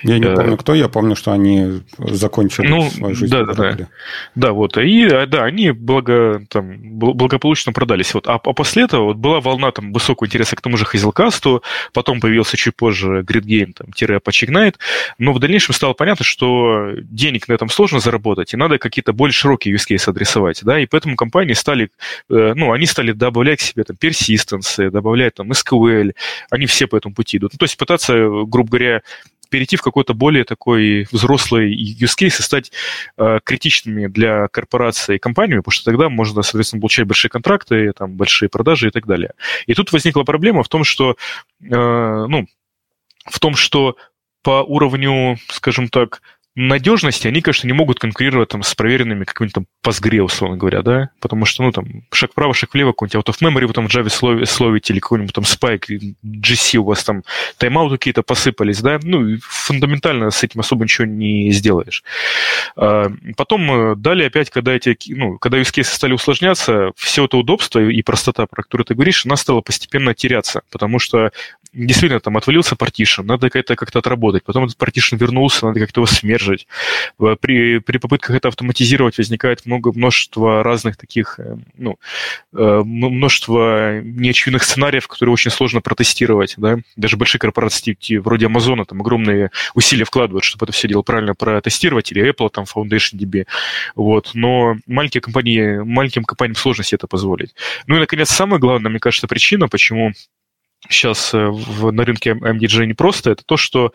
я не э, помню, кто, я помню, что они закончили ну, свою жизнь. Да, да, да. Да, вот. И да, они благо, там, благополучно продались. Вот. А, а после этого вот была волна там, высокого интереса к тому же Hazelcast, потом появился чуть позже Game, там, тире Apache Ignite, но в дальнейшем стало понятно, что денег на этом сложно заработать, и надо какие-то более широкие use case адресовать, да, и поэтому компании стали, э, ну, они стали добавлять к себе там persistence, добавлять там SQL, они все по этому пути идут. Ну, то есть пытаться, грубо говоря, перейти в какой-то более такой взрослый use case и стать э, критичными для корпорации и компаниями, потому что тогда можно, соответственно, получать большие контракты, там, большие продажи и так далее. И тут возникла проблема в том, что, э, ну, в том, что по уровню, скажем так, надежности они, конечно, не могут конкурировать там, с проверенными какими-то там Postgre, условно говоря, да, потому что, ну, там, шаг вправо, шаг влево, какой-нибудь out of memory вы там в Java словите или какой-нибудь там Spike, GC у вас там тайм-ауты какие-то посыпались, да, ну, фундаментально с этим особо ничего не сделаешь. А, потом э, далее опять, когда эти, ну, когда use стали усложняться, все это удобство и простота, про которую ты говоришь, она стала постепенно теряться, потому что действительно там отвалился партишн, надо это как-то отработать, потом этот партишн вернулся, надо как-то его смержить. При, при попытках это автоматизировать возникает много, множество разных таких, э, ну, э, множество неочевидных сценариев, которые очень сложно протестировать, да, даже большие корпорации вроде Амазона там огромные усилия вкладывают, чтобы это все дело правильно протестировать, или Apple там Foundation DB, вот, но маленькие компании, маленьким компаниям сложно себе это позволить. Ну и, наконец, самая главная, мне кажется, причина, почему сейчас э, в, на рынке MDJ непросто, это то, что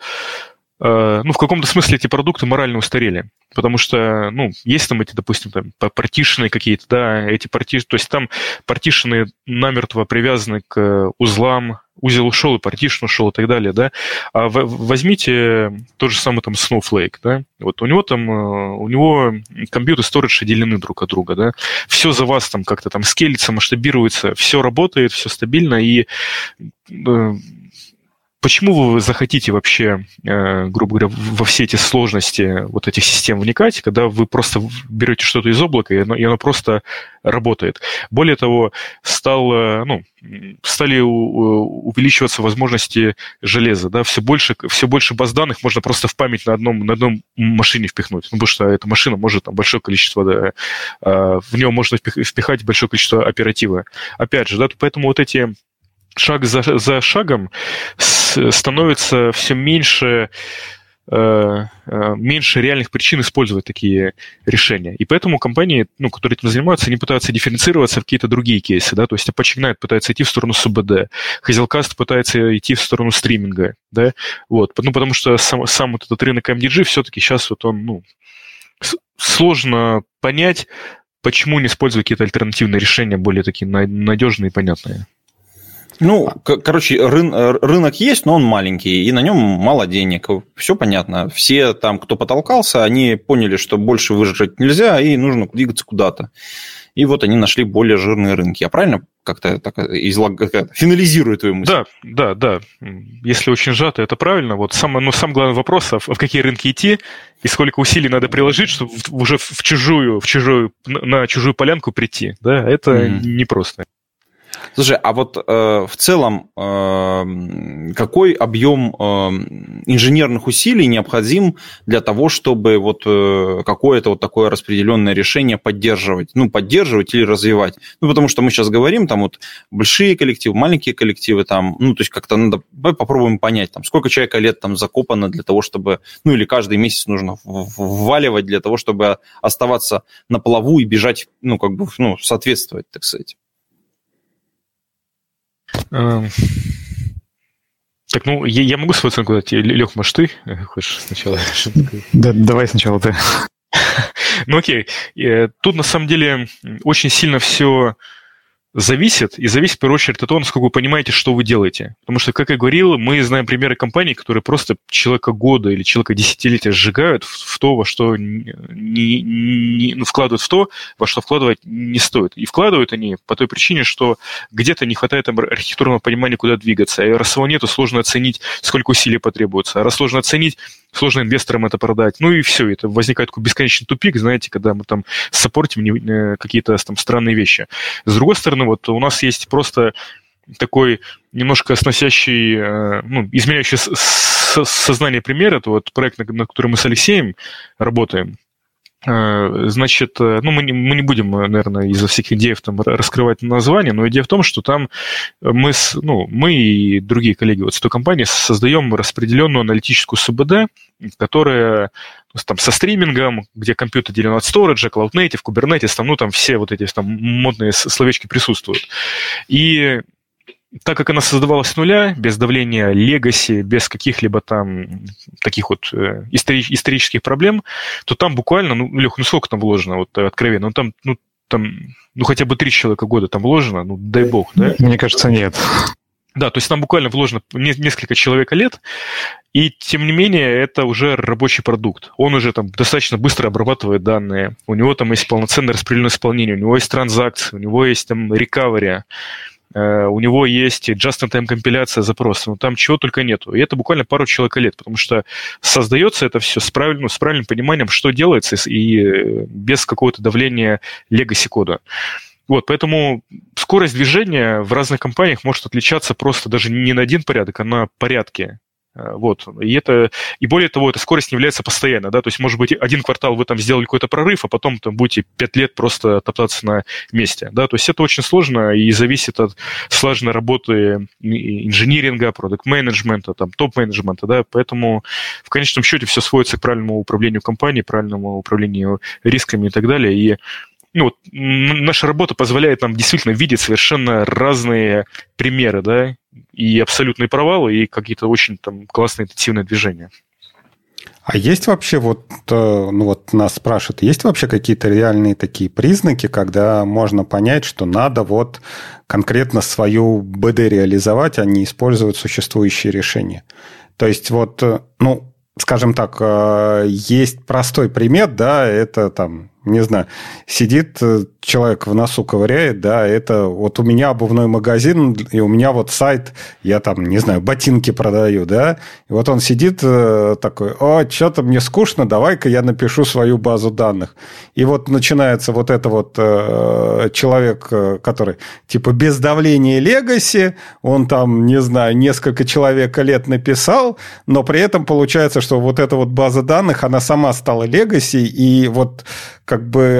ну, в каком-то смысле эти продукты морально устарели. Потому что, ну, есть там эти, допустим, там, партишины какие-то, да, эти партишины, то есть там партишины намертво привязаны к узлам, узел ушел, и партишн ушел и так далее, да. А возьмите тот же самый там Snowflake, да, вот у него там, э, у него компьютер сторидж отделены друг от друга, да. Все за вас там как-то там скелится, масштабируется, все работает, все стабильно, и э, Почему вы захотите вообще, э, грубо говоря, во все эти сложности вот этих систем вникать, когда вы просто берете что-то из облака, и оно, и оно просто работает? Более того, стал, ну, стали увеличиваться возможности железа, да, все больше, все больше баз данных можно просто в память на одном, на одном машине впихнуть, ну, потому что эта машина может там большое количество, да, а, в нее можно впихать большое количество оперативы. Опять же, да, поэтому вот эти шаг за, за шагом становится все меньше э, э, меньше реальных причин использовать такие решения. И поэтому компании, ну, которые этим занимаются, они пытаются дифференцироваться в какие-то другие кейсы, да, то есть Apache Ignite пытается идти в сторону СУБД, Hazelcast пытается идти в сторону стриминга, да, вот, ну, потому что сам, сам вот этот рынок MDG все-таки сейчас вот он, ну, сложно понять, почему не использовать какие-то альтернативные решения, более такие надежные и понятные. Ну, короче, рын, рынок есть, но он маленький, и на нем мало денег. Все понятно. Все там, кто потолкался, они поняли, что больше выжрать нельзя, и нужно двигаться куда-то. И вот они нашли более жирные рынки. Я правильно как-то так излаг... финализирую твою мысль? Да, да, да. Если очень сжато, это правильно. Вот самый, ну, самый главный вопрос, а в какие рынки идти и сколько усилий надо приложить, чтобы уже в чужую, в чужую, на чужую полянку прийти. Да, это mm-hmm. непросто. Слушай, а вот э, в целом э, какой объем э, инженерных усилий необходим для того, чтобы вот э, какое-то вот такое распределенное решение поддерживать, ну поддерживать или развивать? Ну потому что мы сейчас говорим там вот большие коллективы, маленькие коллективы там, ну то есть как-то надо попробуем понять там сколько человека лет там закопано для того, чтобы, ну или каждый месяц нужно вваливать для того, чтобы оставаться на плаву и бежать, ну как бы, ну соответствовать, так сказать. Эм, так, ну, я, я могу свою оценку дать. Лех, может, ты хочешь сначала? Да, давай сначала ты. Ну, окей. Э, тут, на самом деле, очень сильно все зависит, и зависит, в первую очередь, от того, насколько вы понимаете, что вы делаете. Потому что, как я говорил, мы знаем примеры компаний, которые просто человека года или человека десятилетия сжигают в, в то, во что не, не, ну, вкладывают в то, во что вкладывать не стоит. И вкладывают они по той причине, что где-то не хватает там архитектурного понимания, куда двигаться. И раз его нету, сложно оценить, сколько усилий потребуется. А раз сложно оценить, сложно инвесторам это продать. Ну и все, это возникает такой бесконечный тупик, знаете, когда мы там саппортим э, какие-то там странные вещи. С другой стороны, вот у нас есть просто такой немножко сносящий, э, ну, изменяющий сознание пример, это вот проект, на который мы с Алексеем работаем, значит, э, ну, мы не, мы не будем, э, наверное, из-за всех идей там раскрывать название, но идея в том, что там мы, с, ну, мы и другие коллеги вот с той компании создаем распределенную аналитическую СУБД, которая ну, там, со стримингом, где компьютер делен от сториджа, Cloud Native, Kubernetes, там, ну, там все вот эти там модные словечки присутствуют. И так как она создавалась с нуля, без давления легаси, без каких-либо там таких вот э, историч- исторических проблем, то там буквально, ну, Лех, ну сколько там вложено, вот откровенно, ну там, ну, там, ну хотя бы три человека года там вложено, ну дай бог, да? Мне кажется, нет. Да, то есть там буквально вложено несколько человека лет, и тем не менее это уже рабочий продукт. Он уже там достаточно быстро обрабатывает данные, у него там есть полноценное распределенное исполнение, у него есть транзакции, у него есть там рекавери, Э, у него есть just-in-time компиляция запроса, но там чего только нету. И это буквально пару человек лет, потому что создается это все с правильным, ну, с правильным пониманием, что делается, и э, без какого-то давления legacy кода. Вот, поэтому скорость движения в разных компаниях может отличаться просто даже не на один порядок, а на порядки. Э, вот. И, это, и более того, эта скорость не является постоянной. Да? То есть, может быть, один квартал вы там сделали какой-то прорыв, а потом там будете пять лет просто топтаться на месте. Да? То есть это очень сложно и зависит от слаженной работы инжиниринга, продукт-менеджмента, там, топ-менеджмента. Да? Поэтому в конечном счете все сводится к правильному управлению компанией, правильному управлению рисками и так далее. И ну, вот, наша работа позволяет нам действительно видеть совершенно разные примеры, да, и абсолютные провалы, и какие-то очень там классные интенсивные движения. А есть вообще вот, э, ну вот нас спрашивают, есть вообще какие-то реальные такие признаки, когда можно понять, что надо вот конкретно свою БД реализовать, а не использовать существующие решения? То есть вот, э, ну, скажем так, э, есть простой пример, да, это там не знаю, сидит э, человек в носу ковыряет, да, это вот у меня обувной магазин, и у меня вот сайт, я там, не знаю, ботинки продаю, да, и вот он сидит э, такой, о, что-то мне скучно, давай-ка я напишу свою базу данных. И вот начинается вот это вот э, человек, который типа без давления легаси, он там, не знаю, несколько человека лет написал, но при этом получается, что вот эта вот база данных, она сама стала легаси, и вот как бы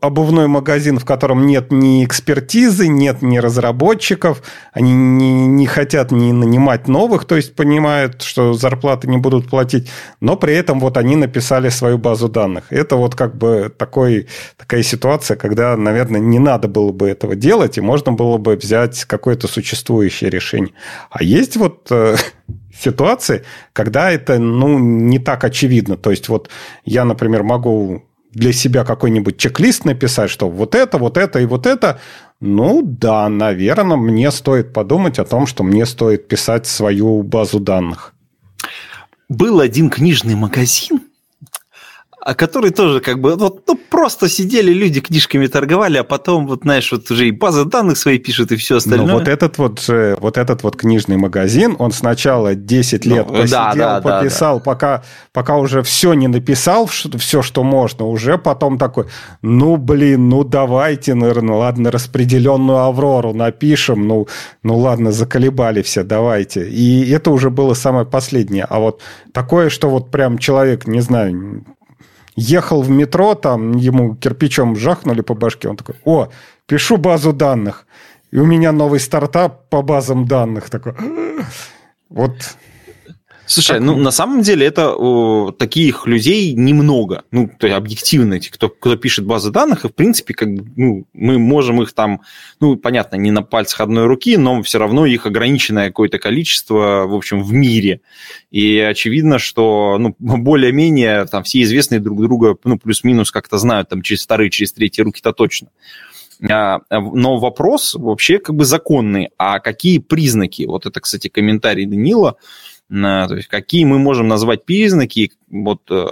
обувной магазин, в котором нет ни экспертизы, нет ни разработчиков, они не, не хотят ни нанимать новых, то есть понимают, что зарплаты не будут платить, но при этом вот они написали свою базу данных. Это вот как бы такой, такая ситуация, когда, наверное, не надо было бы этого делать, и можно было бы взять какое-то существующее решение. А есть вот э, ситуации, когда это ну, не так очевидно. То есть вот я, например, могу для себя какой-нибудь чек-лист написать, что вот это, вот это и вот это, ну да, наверное, мне стоит подумать о том, что мне стоит писать свою базу данных. Был один книжный магазин, а который тоже как бы, вот, ну, просто сидели люди, книжками торговали, а потом, вот, знаешь, вот уже и базы данных свои пишут, и все ну, остальное. Ну, вот этот вот, э, вот этот вот книжный магазин, он сначала 10 ну, лет ну, посидел, да, да, пописал, да, да. Пока, пока уже все не написал, все, что можно, уже потом такой, ну, блин, ну, давайте, наверное, ладно, распределенную Аврору напишем, ну, ну, ладно, заколебали все, давайте. И это уже было самое последнее. А вот такое, что вот прям человек, не знаю, ехал в метро, там ему кирпичом жахнули по башке, он такой, о, пишу базу данных, и у меня новый стартап по базам данных. Такой, вот Слушай, как... ну на самом деле это о, таких людей немного. Ну, то есть объективно, эти, кто, кто пишет базы данных, и в принципе, как ну, мы можем их там, ну, понятно, не на пальцах одной руки, но все равно их ограниченное какое-то количество, в общем, в мире. И очевидно, что ну, более-менее там все известные друг друга, ну, плюс-минус как-то знают, там, через вторые, через третьи руки-то точно. А, но вопрос вообще как бы законный. А какие признаки? Вот это, кстати, комментарий Данила то есть какие мы можем назвать признаки, вот, э,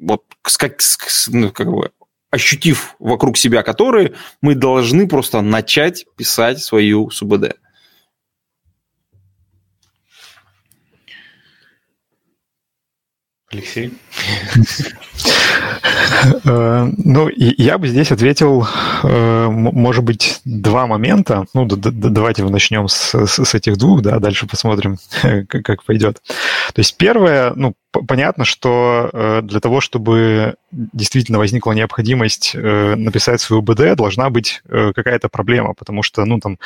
вот как, ну, как бы, ощутив вокруг себя которые, мы должны просто начать писать свою СУБД. Алексей? Э, ну, я бы здесь ответил, э, может быть, два момента. Ну, давайте начнем с, с этих двух, да, дальше посмотрим, как пойдет. То есть первое, ну, понятно, что э, для того, чтобы действительно возникла необходимость э, написать свою БД, должна быть э, какая-то проблема, потому что, ну, там,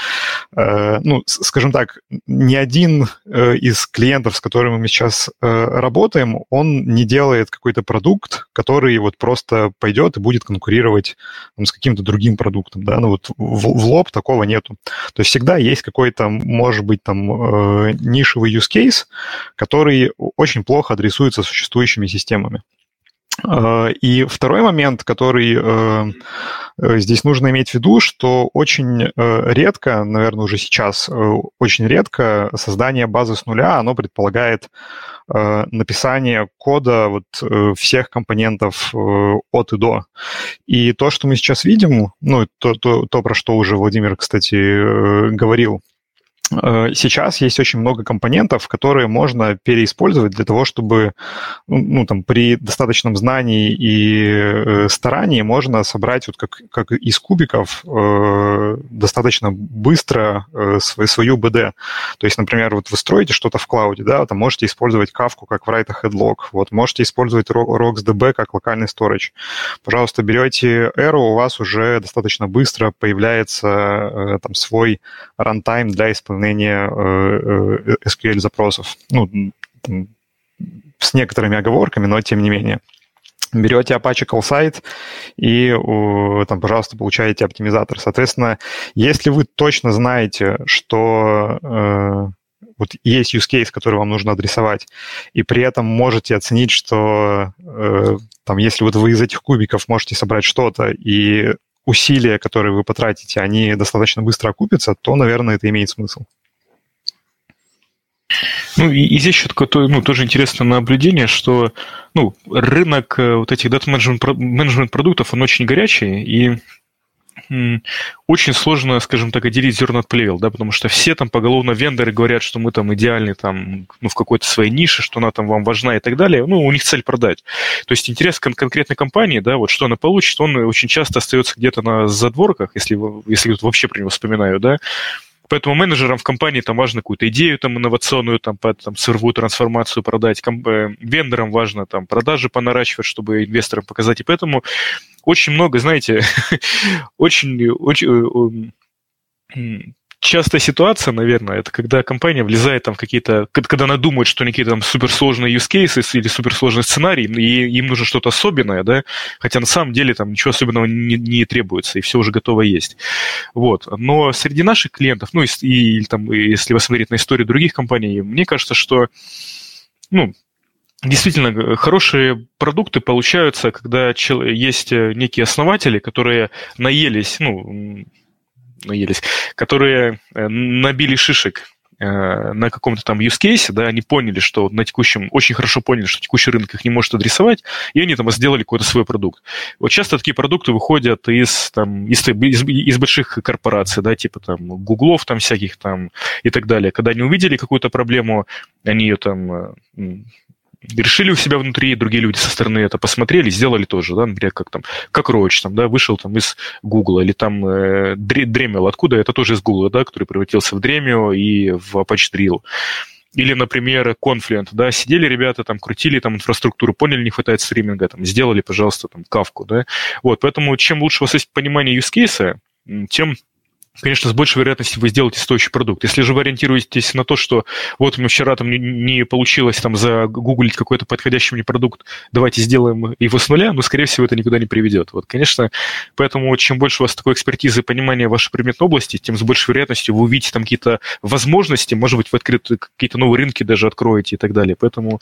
ну, скажем так, ни один из клиентов, с которыми мы сейчас работаем, он не делает какой-то продукт, который вот просто пойдет и будет конкурировать там, с каким-то другим продуктом, да, ну, вот в, в лоб такого нету. То есть всегда есть какой-то, может быть, там, нишевый use case, который очень плохо адресует рисуется существующими системами. Э, и второй момент, который э, э, здесь нужно иметь в виду, что очень редко, наверное, уже сейчас, очень редко создание базы с нуля, оно предполагает написание кода вот всех компонентов от и до. И то, что мы сейчас видим, ну, то, то, то про что уже Владимир, кстати, говорил, сейчас есть очень много компонентов, которые можно переиспользовать для того, чтобы ну, ну там, при достаточном знании и э, старании можно собрать вот как, как из кубиков э, достаточно быстро э, свою БД. То есть, например, вот вы строите что-то в клауде, да, там можете использовать кавку как write headlog, вот можете использовать RocksDB как локальный storage. Пожалуйста, берете Arrow, у вас уже достаточно быстро появляется э, там свой runtime для исполнения выполнения э, э, SQL-запросов. Ну, там, с некоторыми оговорками, но тем не менее. Берете Apache Call Site и, там, пожалуйста, получаете оптимизатор. Соответственно, если вы точно знаете, что э, вот есть use case, который вам нужно адресовать, и при этом можете оценить, что э, там, если вот вы из этих кубиков можете собрать что-то, и усилия, которые вы потратите, они достаточно быстро окупятся, то, наверное, это имеет смысл. Ну, и, и здесь еще такое, ну, тоже интересное наблюдение, что ну, рынок э, вот этих дата-менеджмент продуктов, он очень горячий, и очень сложно, скажем так, отделить зерна от плевел, да, потому что все там поголовно вендоры говорят, что мы там идеальны там, ну, в какой-то своей нише, что она там вам важна и так далее. Ну, у них цель продать. То есть интерес кон- конкретной компании, да, вот что она получит, он очень часто остается где-то на задворках, если, если вообще про него вспоминаю, да, Поэтому менеджерам в компании там важно какую-то идею там инновационную, там, по, там цифровую трансформацию продать, ком- э, вендорам важно там продажи понаращивать, чтобы инвесторам показать. И поэтому очень много, знаете, очень, очень э, частая ситуация, наверное, это когда компания влезает там в какие-то, когда она думает, что они какие-то там суперсложные use cases или суперсложный сценарий, и им нужно что-то особенное, да, хотя на самом деле там ничего особенного не, не требуется, и все уже готово есть. Вот. Но среди наших клиентов, ну, и, и там, если вы смотрите на историю других компаний, мне кажется, что, ну, Действительно, хорошие продукты получаются, когда есть некие основатели, которые наелись, ну, наелись, которые э, набили шишек э, на каком-то там use case, да, они поняли, что на текущем, очень хорошо поняли, что текущий рынок их не может адресовать, и они там сделали какой-то свой продукт. Вот часто такие продукты выходят из, там, из, из, из больших корпораций, да, типа там гуглов там всяких там и так далее. Когда они увидели какую-то проблему, они ее там э, решили у себя внутри, другие люди со стороны это посмотрели, сделали тоже, да, например, как там, как Роуч, там, да, вышел там из Гугла, или там э, Dremel, откуда, это тоже из Гугла, да, который превратился в Dremio и в Apache Drill. Или, например, Confluent, да, сидели ребята, там, крутили там инфраструктуру, поняли, не хватает стриминга, там, сделали, пожалуйста, там, кавку, да. Вот, поэтому чем лучше у вас есть понимание use case, тем конечно, с большей вероятностью вы сделаете стоящий продукт. Если же вы ориентируетесь на то, что вот мне вчера там не, не получилось там загуглить какой-то подходящий мне продукт, давайте сделаем его с нуля, но, скорее всего, это никуда не приведет. Вот, конечно, поэтому чем больше у вас такой экспертизы и понимания вашей предметной области, тем с большей вероятностью вы увидите там какие-то возможности, может быть, вы открыты, какие-то новые рынки даже откроете и так далее. Поэтому,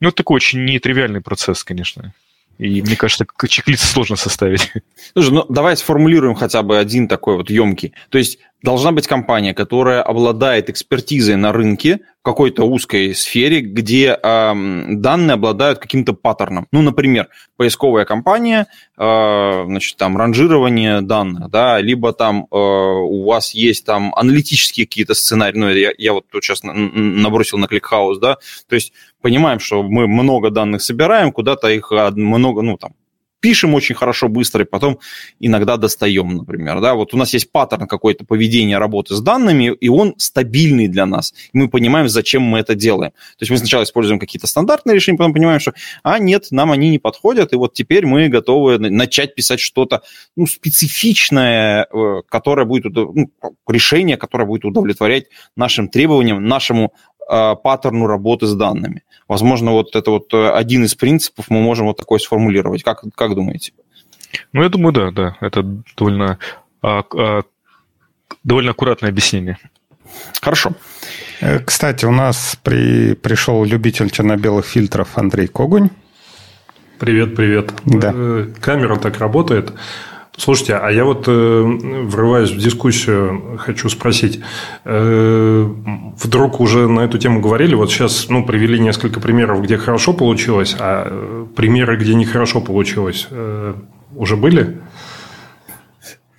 ну, это такой очень нетривиальный процесс, конечно. И мне кажется, чек-лист сложно составить. Слушай, ну давай сформулируем хотя бы один такой вот емкий. То есть должна быть компания, которая обладает экспертизой на рынке в какой-то узкой сфере, где э, данные обладают каким-то паттерном. Ну, например, поисковая компания, э, значит, там ранжирование данных, да, либо там э, у вас есть там аналитические какие-то сценарии, ну, я, я вот сейчас набросил на ClickHouse, да, то есть понимаем, что мы много данных собираем, куда-то их много, ну, там, пишем очень хорошо, быстро, и потом иногда достаем, например. Да? Вот у нас есть паттерн какой-то поведения работы с данными, и он стабильный для нас. И мы понимаем, зачем мы это делаем. То есть мы сначала используем какие-то стандартные решения, потом понимаем, что, а, нет, нам они не подходят, и вот теперь мы готовы начать писать что-то ну, специфичное, э, которое будет, ну, решение, которое будет удовлетворять нашим требованиям, нашему паттерну работы с данными. Возможно, вот это вот э, один из принципов мы можем вот такой сформулировать. Как, как думаете? Ну, я думаю, да, да. Это довольно, а, а, довольно аккуратное объяснение. Хорошо. Э, кстати, у нас при, пришел любитель черно-белых фильтров Андрей Когунь. Привет, привет. Да. Э, камера так работает. Слушайте, а я вот э, врываюсь в дискуссию, хочу спросить. Э, вдруг уже на эту тему говорили? Вот сейчас ну, привели несколько примеров, где хорошо получилось, а э, примеры, где нехорошо получилось, уже были?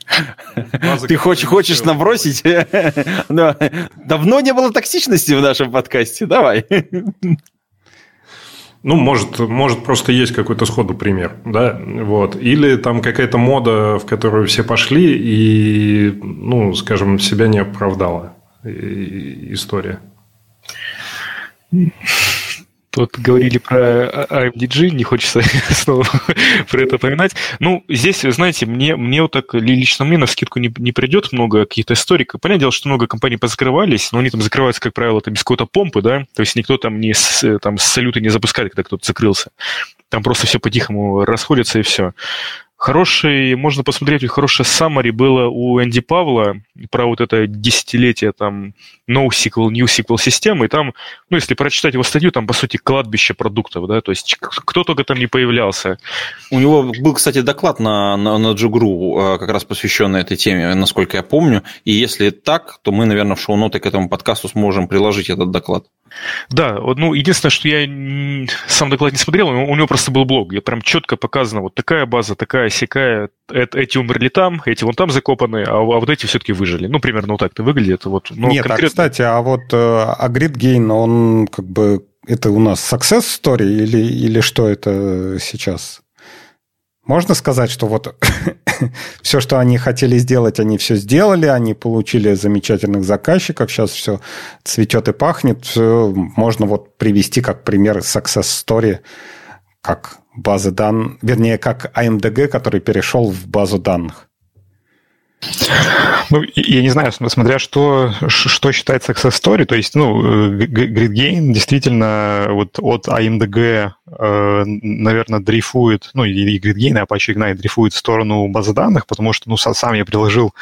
Ты хочешь, хочешь набросить? Давно не было токсичности в нашем подкасте. Давай. Ну, может, может просто есть какой-то сходу пример, да, вот. Или там какая-то мода, в которую все пошли и, ну, скажем, себя не оправдала история. Тут говорили про AMDG, не хочется снова про это упоминать. Ну, здесь, знаете, мне, мне вот так, лично мне на скидку не, не придет много каких-то историй. Понятное дело, что много компаний позакрывались, но они там закрываются, как правило, там без какой-то помпы, да, то есть никто там не с, там, с салюта не запускает, когда кто-то закрылся. Там просто все по-тихому расходится и все. Хороший, можно посмотреть, хорошее summary было у Энди Павла про вот это десятилетие там NoSQL, NewSQL системы, и там, ну, если прочитать его статью, там, по сути, кладбище продуктов, да, то есть кто только там не появлялся. У него был, кстати, доклад на, на, на Джугру, как раз посвященный этой теме, насколько я помню, и если так, то мы, наверное, в шоу-ноты к этому подкасту сможем приложить этот доклад. Да, ну, единственное, что я сам доклад не смотрел, у него просто был блог, где прям четко показано, вот такая база, такая сякая, эти умерли там, эти вон там закопаны, а, а вот эти все-таки выжили. Ну, примерно вот так это выглядит. Вот, ну, Нет, конкретно... а, кстати, а вот э, Агрид Гейн, он как бы, это у нас success story или, или что это сейчас? Можно сказать, что вот все, что они хотели сделать, они все сделали, они получили замечательных заказчиков, сейчас все цветет и пахнет, все можно вот привести как пример success story, как базы данных, вернее, как AMDG, который перешел в базу данных. Ну, я не знаю, смотря что, что считается success story, то есть, ну, GridGain действительно вот от AMDG, э, наверное, дрейфует, ну, и GridGain, и Apache Ignite дрейфует в сторону базы данных, потому что, ну, сам я приложил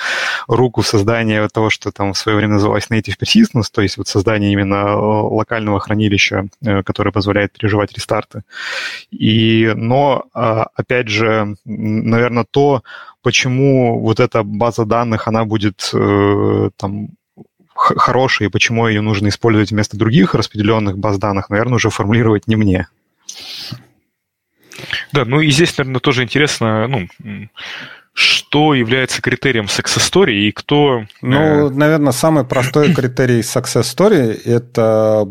руку в создание того, что там в свое время называлось Native Persistence, то есть вот создание именно локального хранилища, э, которое позволяет переживать рестарты. И, но, а, опять же, наверное, то, почему вот эта база данных, она будет э, там хорошей, и почему ее нужно использовать вместо других распределенных баз данных, наверное, уже формулировать не мне. Да, ну и здесь, наверное, тоже интересно, ну, что является критерием success story и кто... Ну, э... наверное, самый простой критерий success story – это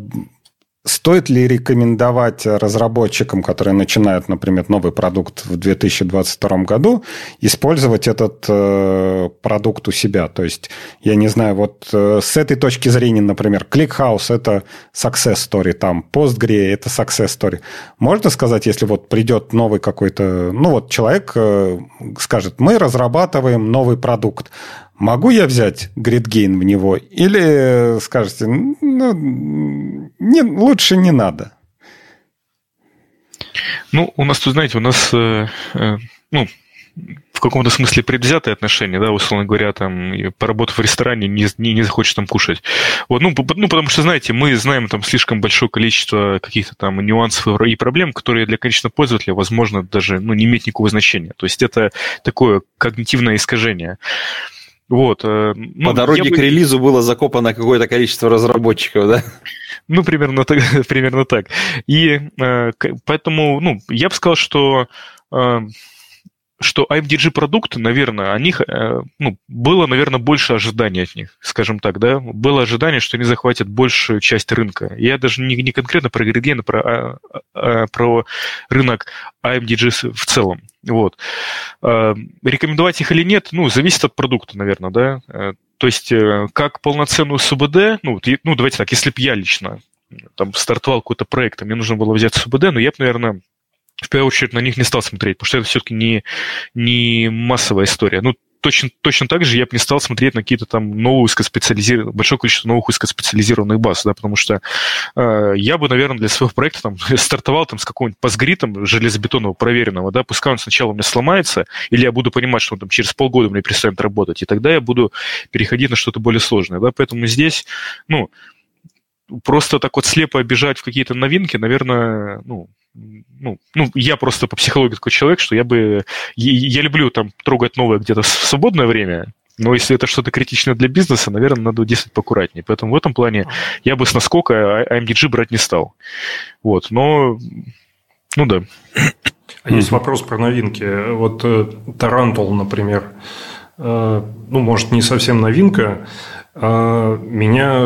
Стоит ли рекомендовать разработчикам, которые начинают, например, новый продукт в 2022 году, использовать этот э, продукт у себя? То есть, я не знаю, вот э, с этой точки зрения, например, ClickHouse – это success story, там PostgreSQL – это success story. Можно сказать, если вот придет новый какой-то, ну вот человек э, скажет, мы разрабатываем новый продукт, Могу я взять GridGain в него? Или скажете, ну, не, лучше не надо? Ну, у нас тут, знаете, у нас, э, э, ну, в каком-то смысле предвзятое отношение, да, условно говоря, там, поработав в ресторане, не, не, не захочешь там кушать. Вот, ну, ну, потому что, знаете, мы знаем там слишком большое количество каких-то там нюансов и проблем, которые для конечного пользователя, возможно, даже, ну, не имеют никакого значения. То есть это такое когнитивное искажение. Вот, э, ну, По дороге бы... к релизу было закопано какое-то количество разработчиков, да? Ну, примерно так. примерно так. И э, поэтому, ну, я бы сказал, что э, что IMDG продукты, наверное, о них, э, ну, было, наверное, больше ожиданий от них, скажем так, да. Было ожидание, что они захватят большую часть рынка. Я даже не, не конкретно про а про, а, а, про рынок IMDG в целом. Вот. А, рекомендовать их или нет, ну, зависит от продукта, наверное, да. Э, то есть, э, как полноценную СУБД, ну, ну, давайте так, если бы я лично там стартовал какой-то проект, а мне нужно было взять СУБД, но я бы, наверное, в первую очередь на них не стал смотреть, потому что это все-таки не, не массовая история. Ну, точно, точно так же я бы не стал смотреть на какие-то там новые узкоспециализированные, большое количество новых узкоспециализированных баз, да, потому что э, я бы, наверное, для своего проекта там стартовал там с какого-нибудь постгритом железобетонного проверенного, да, пускай он сначала у меня сломается, или я буду понимать, что он там через полгода мне перестанет работать, и тогда я буду переходить на что-то более сложное, да, поэтому здесь, ну, просто так вот слепо бежать в какие-то новинки, наверное, ну, ну, ну, я просто по психологии такой человек, что я бы... Я, я люблю там трогать новое где-то в свободное время, но если это что-то критичное для бизнеса, наверное, надо действовать поаккуратнее. Поэтому в этом плане я бы с наскока IMDG брать не стал. Вот, но... Ну да. А есть вопрос про новинки. Вот Тарантул, например, э, ну, может, не совсем новинка, а меня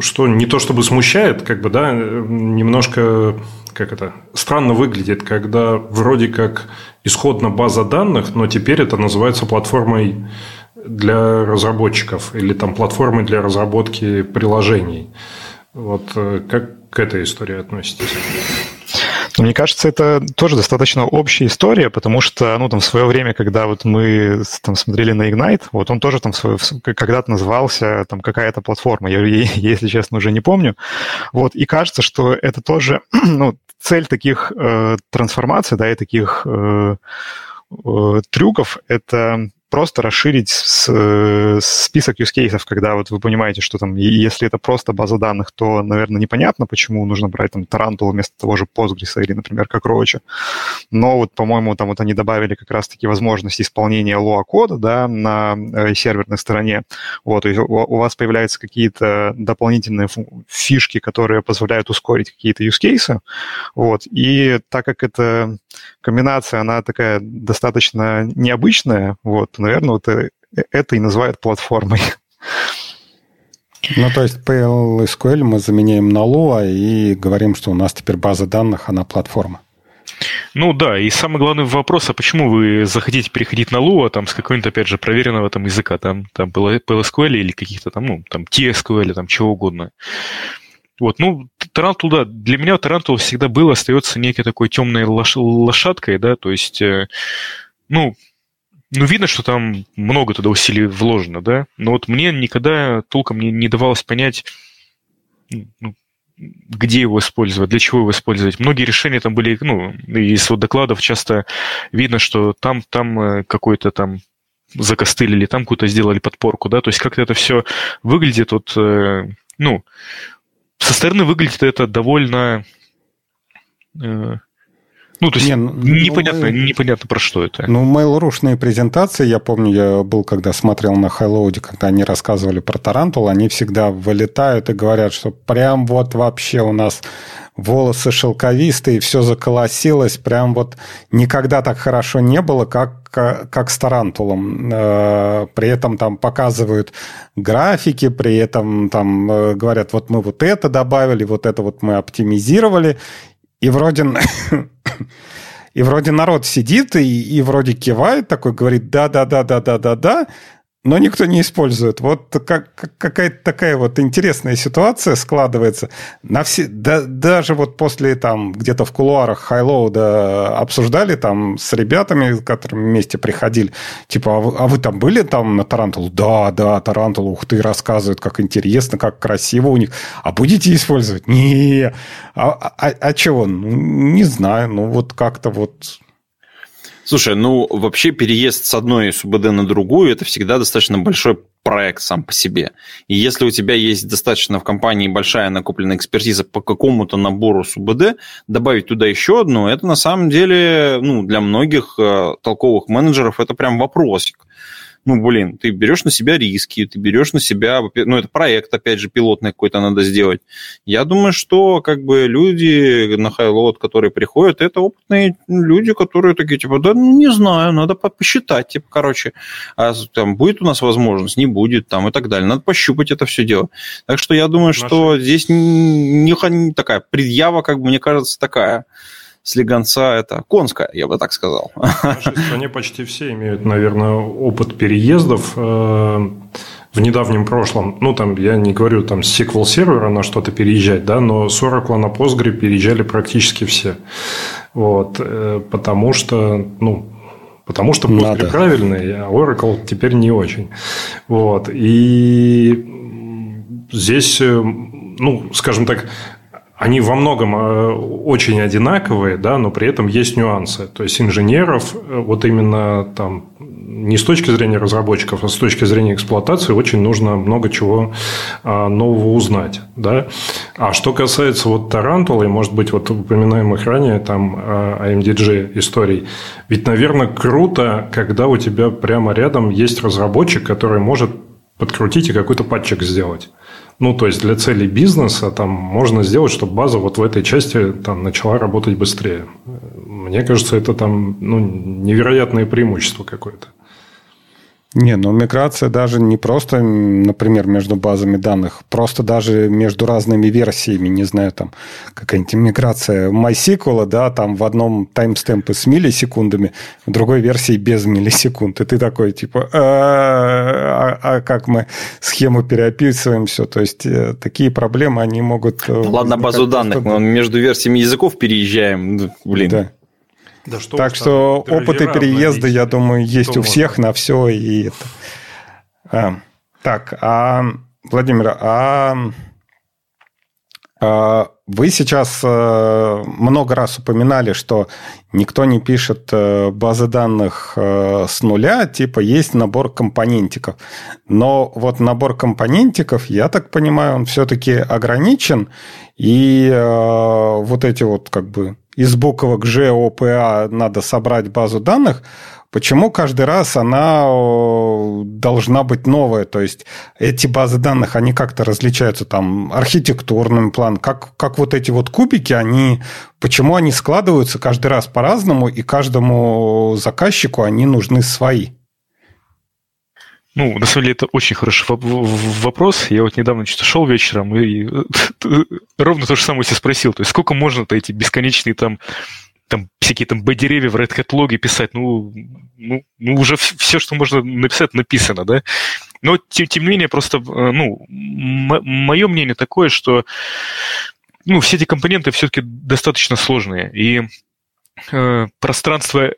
что не то чтобы смущает, как бы, да, немножко, как это, странно выглядит, когда вроде как исходно база данных, но теперь это называется платформой для разработчиков или там платформой для разработки приложений. Вот э, как к этой истории относитесь? Мне кажется, это тоже достаточно общая история, потому что, ну, там, в свое время, когда вот мы там смотрели на Ignite, вот он тоже там когда-то назывался там какая-то платформа, я, если честно, уже не помню. Вот, и кажется, что это тоже, ну, цель таких э, трансформаций, да, и таких э, э, трюков, это просто расширить с, список use cases, когда вот вы понимаете, что там, если это просто база данных, то, наверное, непонятно, почему нужно брать там Тарантул вместо того же Postgres или, например, Cockroach. Но вот, по-моему, там вот они добавили как раз-таки возможность исполнения лоа кода, да, на э, серверной стороне. Вот, и у вас появляются какие-то дополнительные фишки, которые позволяют ускорить какие-то use cases. Вот, и так как эта комбинация, она такая достаточно необычная, вот, наверное, вот э, это и называют платформой. Ну, то есть PLSQL мы заменяем на Lua и говорим, что у нас теперь база данных, она платформа. Ну да, и самый главный вопрос, а почему вы захотите переходить на Lua там, с какой-нибудь, опять же, проверенного там языка, там, там PLSQL или каких-то там, ну, там TSQL, там чего угодно. Вот, ну, Тарантул, да, для меня Тарантул всегда был, остается некой такой темной лош- лошадкой, да, то есть, э, ну, ну, видно, что там много туда усилий вложено, да, но вот мне никогда толком не, не давалось понять, ну, где его использовать, для чего его использовать. Многие решения там были, ну, из вот докладов часто видно, что там, там э, какой-то там закостылили, там какую-то сделали подпорку, да, то есть как-то это все выглядит, вот, э, ну, со стороны выглядит это довольно э, ну, то есть не, ну, непонятно, ну, непонятно про что это. Ну, Mail.ru-шные презентации, я помню, я был, когда смотрел на Highload, когда они рассказывали про Тарантул, они всегда вылетают и говорят, что прям вот вообще у нас волосы шелковистые, все заколосилось, прям вот никогда так хорошо не было, как, как с Тарантулом. Э, при этом там показывают графики, при этом там э, говорят, вот мы вот это добавили, вот это вот мы оптимизировали, и вроде... И вроде народ сидит и, и вроде кивает такой, говорит да-да-да-да-да-да-да, но никто не использует. Вот как, какая-то такая вот интересная ситуация складывается. На все, да, даже вот после там где-то в кулуарах Highload а обсуждали там с ребятами, которые вместе приходили, типа, а вы, а вы там были там на Тарантул? Да, да, Тарантул, ух ты, рассказывают, как интересно, как красиво у них. А будете использовать? Не. А, а, а чего? Ну, не знаю, ну вот как-то вот Слушай, ну вообще переезд с одной СУБД на другую это всегда достаточно большой проект сам по себе. И если у тебя есть достаточно в компании большая накопленная экспертиза по какому-то набору СУБД, добавить туда еще одну, это на самом деле ну, для многих э, толковых менеджеров это прям вопросик. Ну, блин, ты берешь на себя риски, ты берешь на себя, ну, это проект, опять же, пилотный какой-то надо сделать. Я думаю, что как бы люди на хайлот, которые приходят, это опытные люди, которые такие, типа, да, ну, не знаю, надо посчитать, типа, короче, а там будет у нас возможность, не будет, там, и так далее. Надо пощупать это все дело. Так что я думаю, Наши... что здесь не, не такая предъява, как бы, мне кажется, такая слегонца это конская, я бы так сказал. В нашей стране почти все имеют, наверное, опыт переездов э, в недавнем прошлом. Ну, там, я не говорю там с SQL сервера на что-то переезжать, да, но с Oracle на Postgre переезжали практически все. Вот, э, потому что, ну, потому что Postgre Надо. правильный, а Oracle теперь не очень. Вот, и здесь, э, ну, скажем так, они во многом э, очень одинаковые, да, но при этом есть нюансы. То есть инженеров э, вот именно там не с точки зрения разработчиков, а с точки зрения эксплуатации очень нужно много чего а, нового узнать. Да? А что касается вот Тарантула и, может быть, вот упоминаемых ранее там IMDG а историй, ведь, наверное, круто, когда у тебя прямо рядом есть разработчик, который может подкрутить и какой-то патчик сделать. Ну, то есть для целей бизнеса там можно сделать, чтобы база вот в этой части там начала работать быстрее. Мне кажется, это там ну, невероятное преимущество какое-то. Не, ну миграция даже не просто, например, между базами данных, просто даже между разными версиями, не знаю, там какая-нибудь миграция MySQL, да, там в одном таймстемпе с миллисекундами, в другой версии без миллисекунд. И ты такой, типа, а, а как мы схему переописываем, все. То есть э, такие проблемы, они могут... Э, ладно, базу данных, мы между версиями языков переезжаем, ну, блин. Да. Что так что опыты переезда, я думаю, есть у всех можно? на все. И это. А, так, а, Владимир, а, а вы сейчас а, много раз упоминали, что никто не пишет а, базы данных а, с нуля, типа есть набор компонентиков. Но вот набор компонентиков, я так понимаю, он все-таки ограничен, и вот эти вот как бы из буквок A надо собрать базу данных, почему каждый раз она должна быть новая? То есть эти базы данных, они как-то различаются там архитектурным планом, как, как вот эти вот кубики, они, почему они складываются каждый раз по-разному, и каждому заказчику они нужны свои? Ну, на самом деле, это очень хороший вопрос. Я вот недавно что-то шел вечером и ровно то же самое себе спросил. То есть, сколько можно-то эти бесконечные там там всякие там Б-деревья в Red Hat логе писать, ну, ну, ну, уже все, что можно написать, написано, да. Но, тем, тем не менее, просто, э, ну, мое мнение такое, что, ну, все эти компоненты все-таки достаточно сложные, и э, пространство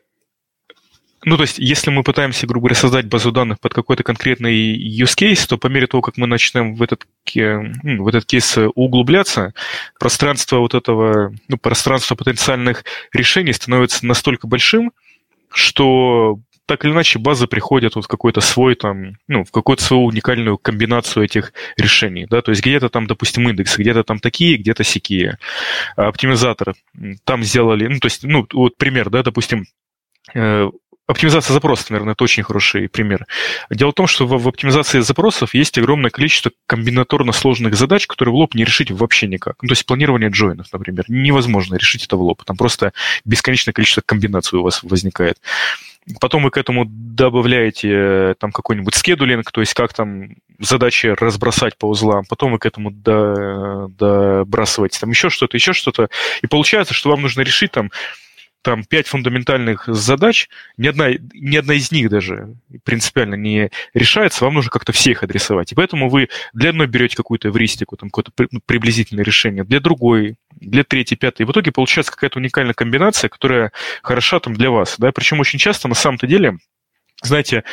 ну, то есть, если мы пытаемся, грубо говоря, создать базу данных под какой-то конкретный use case, то по мере того, как мы начнем в этот, в этот кейс углубляться, пространство вот этого, ну, пространство потенциальных решений становится настолько большим, что так или иначе база приходит вот в какой-то свой там, ну, в какую-то свою уникальную комбинацию этих решений, да, то есть где-то там, допустим, индексы, где-то там такие, где-то сякие. Оптимизатор там сделали, ну, то есть, ну, вот пример, да, допустим, э, Оптимизация запросов, наверное, это очень хороший пример. Дело в том, что в, оптимизации запросов есть огромное количество комбинаторно сложных задач, которые в лоб не решить вообще никак. Ну, то есть планирование джойнов, например. Невозможно решить это в лоб. Там просто бесконечное количество комбинаций у вас возникает. Потом вы к этому добавляете э, там какой-нибудь скедулинг, то есть как там задачи разбросать по узлам. Потом вы к этому добрасываете там еще что-то, еще что-то. И получается, что вам нужно решить там там пять фундаментальных задач, ни одна, ни одна из них даже принципиально не решается, вам нужно как-то все их адресовать. И поэтому вы для одной берете какую-то эвристику, там какое-то ну, приблизительное решение, для другой, для третьей, пятой. И в итоге получается какая-то уникальная комбинация, которая хороша там для вас. Да? Причем очень часто на самом-то деле знаете,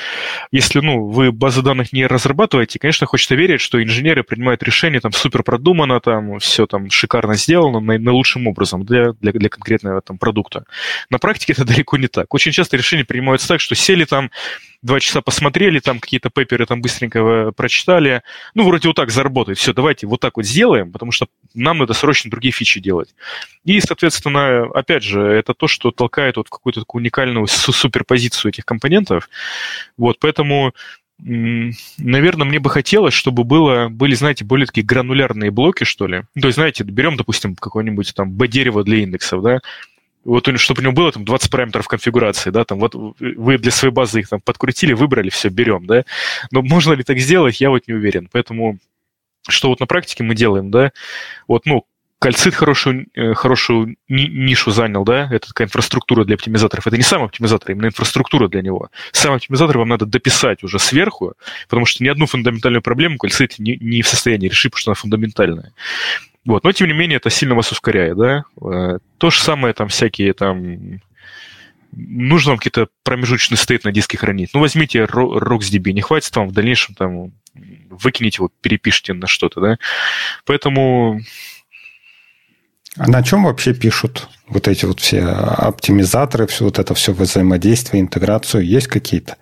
если ну, вы базы данных не разрабатываете, конечно, хочется верить, что инженеры принимают решения там супер продумано, там все там шикарно сделано, наилучшим образом для, для, для конкретного там продукта. На практике это далеко не так. Очень часто решения принимаются так, что сели там, два часа посмотрели, там какие-то пейперы там быстренько э, прочитали. Ну, вроде вот так заработает. Все, давайте вот так вот сделаем, потому что нам надо срочно другие фичи делать. И, соответственно, опять же, это то, что толкает вот какую-то такую уникальную суперпозицию этих компонентов. Вот, поэтому наверное, мне бы хотелось, чтобы было, были, знаете, более такие гранулярные блоки, что ли. То есть, знаете, берем, допустим, какое-нибудь там B-дерево для индексов, да, вот чтобы у него было там 20 параметров конфигурации, да, там вот вы для своей базы их там подкрутили, выбрали, все, берем, да. Но можно ли так сделать, я вот не уверен. Поэтому что вот на практике мы делаем, да, вот, ну, Кальцит хорошую, э, хорошую нишу занял, да, это такая инфраструктура для оптимизаторов. Это не сам оптимизатор, именно инфраструктура для него. Сам оптимизатор вам надо дописать уже сверху, потому что ни одну фундаментальную проблему Кальцит не, не в состоянии решить, потому что она фундаментальная. Вот. Но, тем не менее, это сильно вас ускоряет, да. Э, то же самое там всякие там нужно вам какие-то промежуточные стейт на диске хранить. Ну, возьмите RocksDB, не хватит вам в дальнейшем там выкинете его, перепишите на что-то, да. Поэтому а на чем вообще пишут вот эти вот все оптимизаторы, все вот это все взаимодействие, интеграцию? Есть какие-то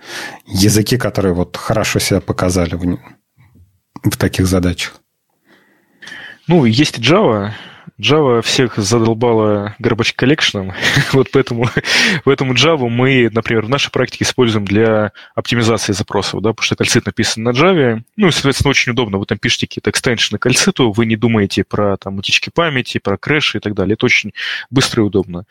языки, которые вот хорошо себя показали в, в таких задачах? Ну, есть Java, Java всех задолбала garbage collection, вот поэтому, поэтому Java мы, например, в нашей практике используем для оптимизации запросов, да, потому что кальцит написан на Java, ну и, соответственно, очень удобно, вы там пишете какие-то экстеншены кальциту, вы не думаете про там утечки памяти, про крэши и так далее, это очень быстро и удобно.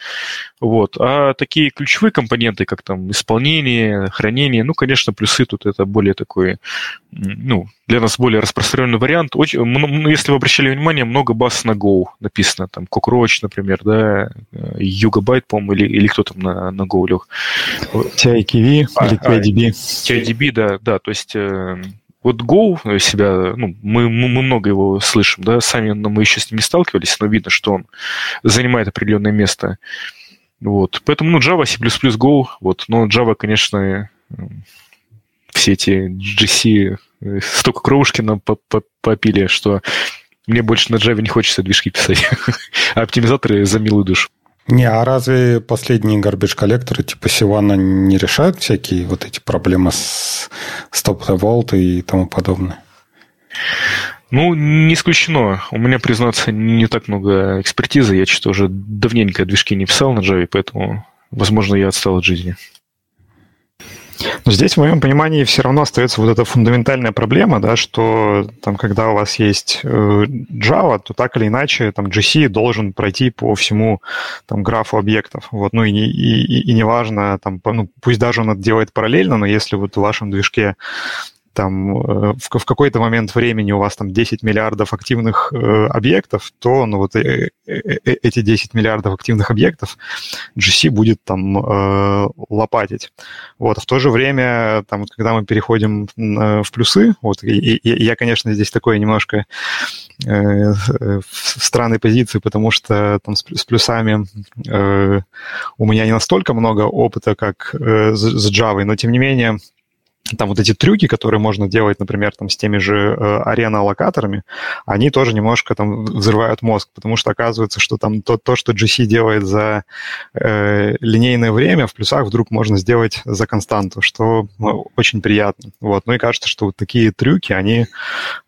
Вот. А такие ключевые компоненты, как там исполнение, хранение, ну, конечно, плюсы тут это более такой, ну, для нас более распространенный вариант. Очень, ну, если вы обращали внимание, много баз на Go написано. Там Cockroach, например, да, Югабайт, по-моему, или, или кто там на, на Go лег. TIKV а, или TIDB. TIDB, да, да, то есть э, вот Go себя, ну, мы, мы много его слышим, да, сами но мы еще с ним не сталкивались, но видно, что он занимает определенное место. Вот. Поэтому, ну, Java, C++, Go, вот, но Java, конечно, все эти GC э, столько кровушки нам попили, что мне больше на Java не хочется движки писать. а оптимизаторы за милую душу. Не, а разве последние garbage коллекторы типа Сивана не решают всякие вот эти проблемы с Stop the Vault и тому подобное? Ну, не исключено. У меня, признаться, не так много экспертизы. Я что-то уже давненько движки не писал на Java, поэтому, возможно, я отстал от жизни. Но здесь, в моем понимании, все равно остается вот эта фундаментальная проблема, да, что там, когда у вас есть э, Java, то так или иначе там GC должен пройти по всему там графу объектов. Вот, ну и, и, и, и неважно, там, ну, пусть даже он это делает параллельно, но если вот в вашем движке там э, в, какой-то момент времени у вас там 10 миллиардов активных э, объектов, то ну, вот э, эти 10 миллиардов активных объектов GC будет там лопатить. Вот. А в то же время, там, когда мы переходим в плюсы, вот, и, и, я, конечно, здесь такой немножко в странной позиции, потому что там с, плюсами у меня не настолько много опыта, как с Java, но тем не менее там вот эти трюки, которые можно делать, например, там с теми же э, арена-локаторами, они тоже немножко там взрывают мозг, потому что оказывается, что там то, то что GC делает за э, линейное время, в плюсах вдруг можно сделать за константу, что ну, очень приятно. Вот. Ну и кажется, что вот такие трюки, они,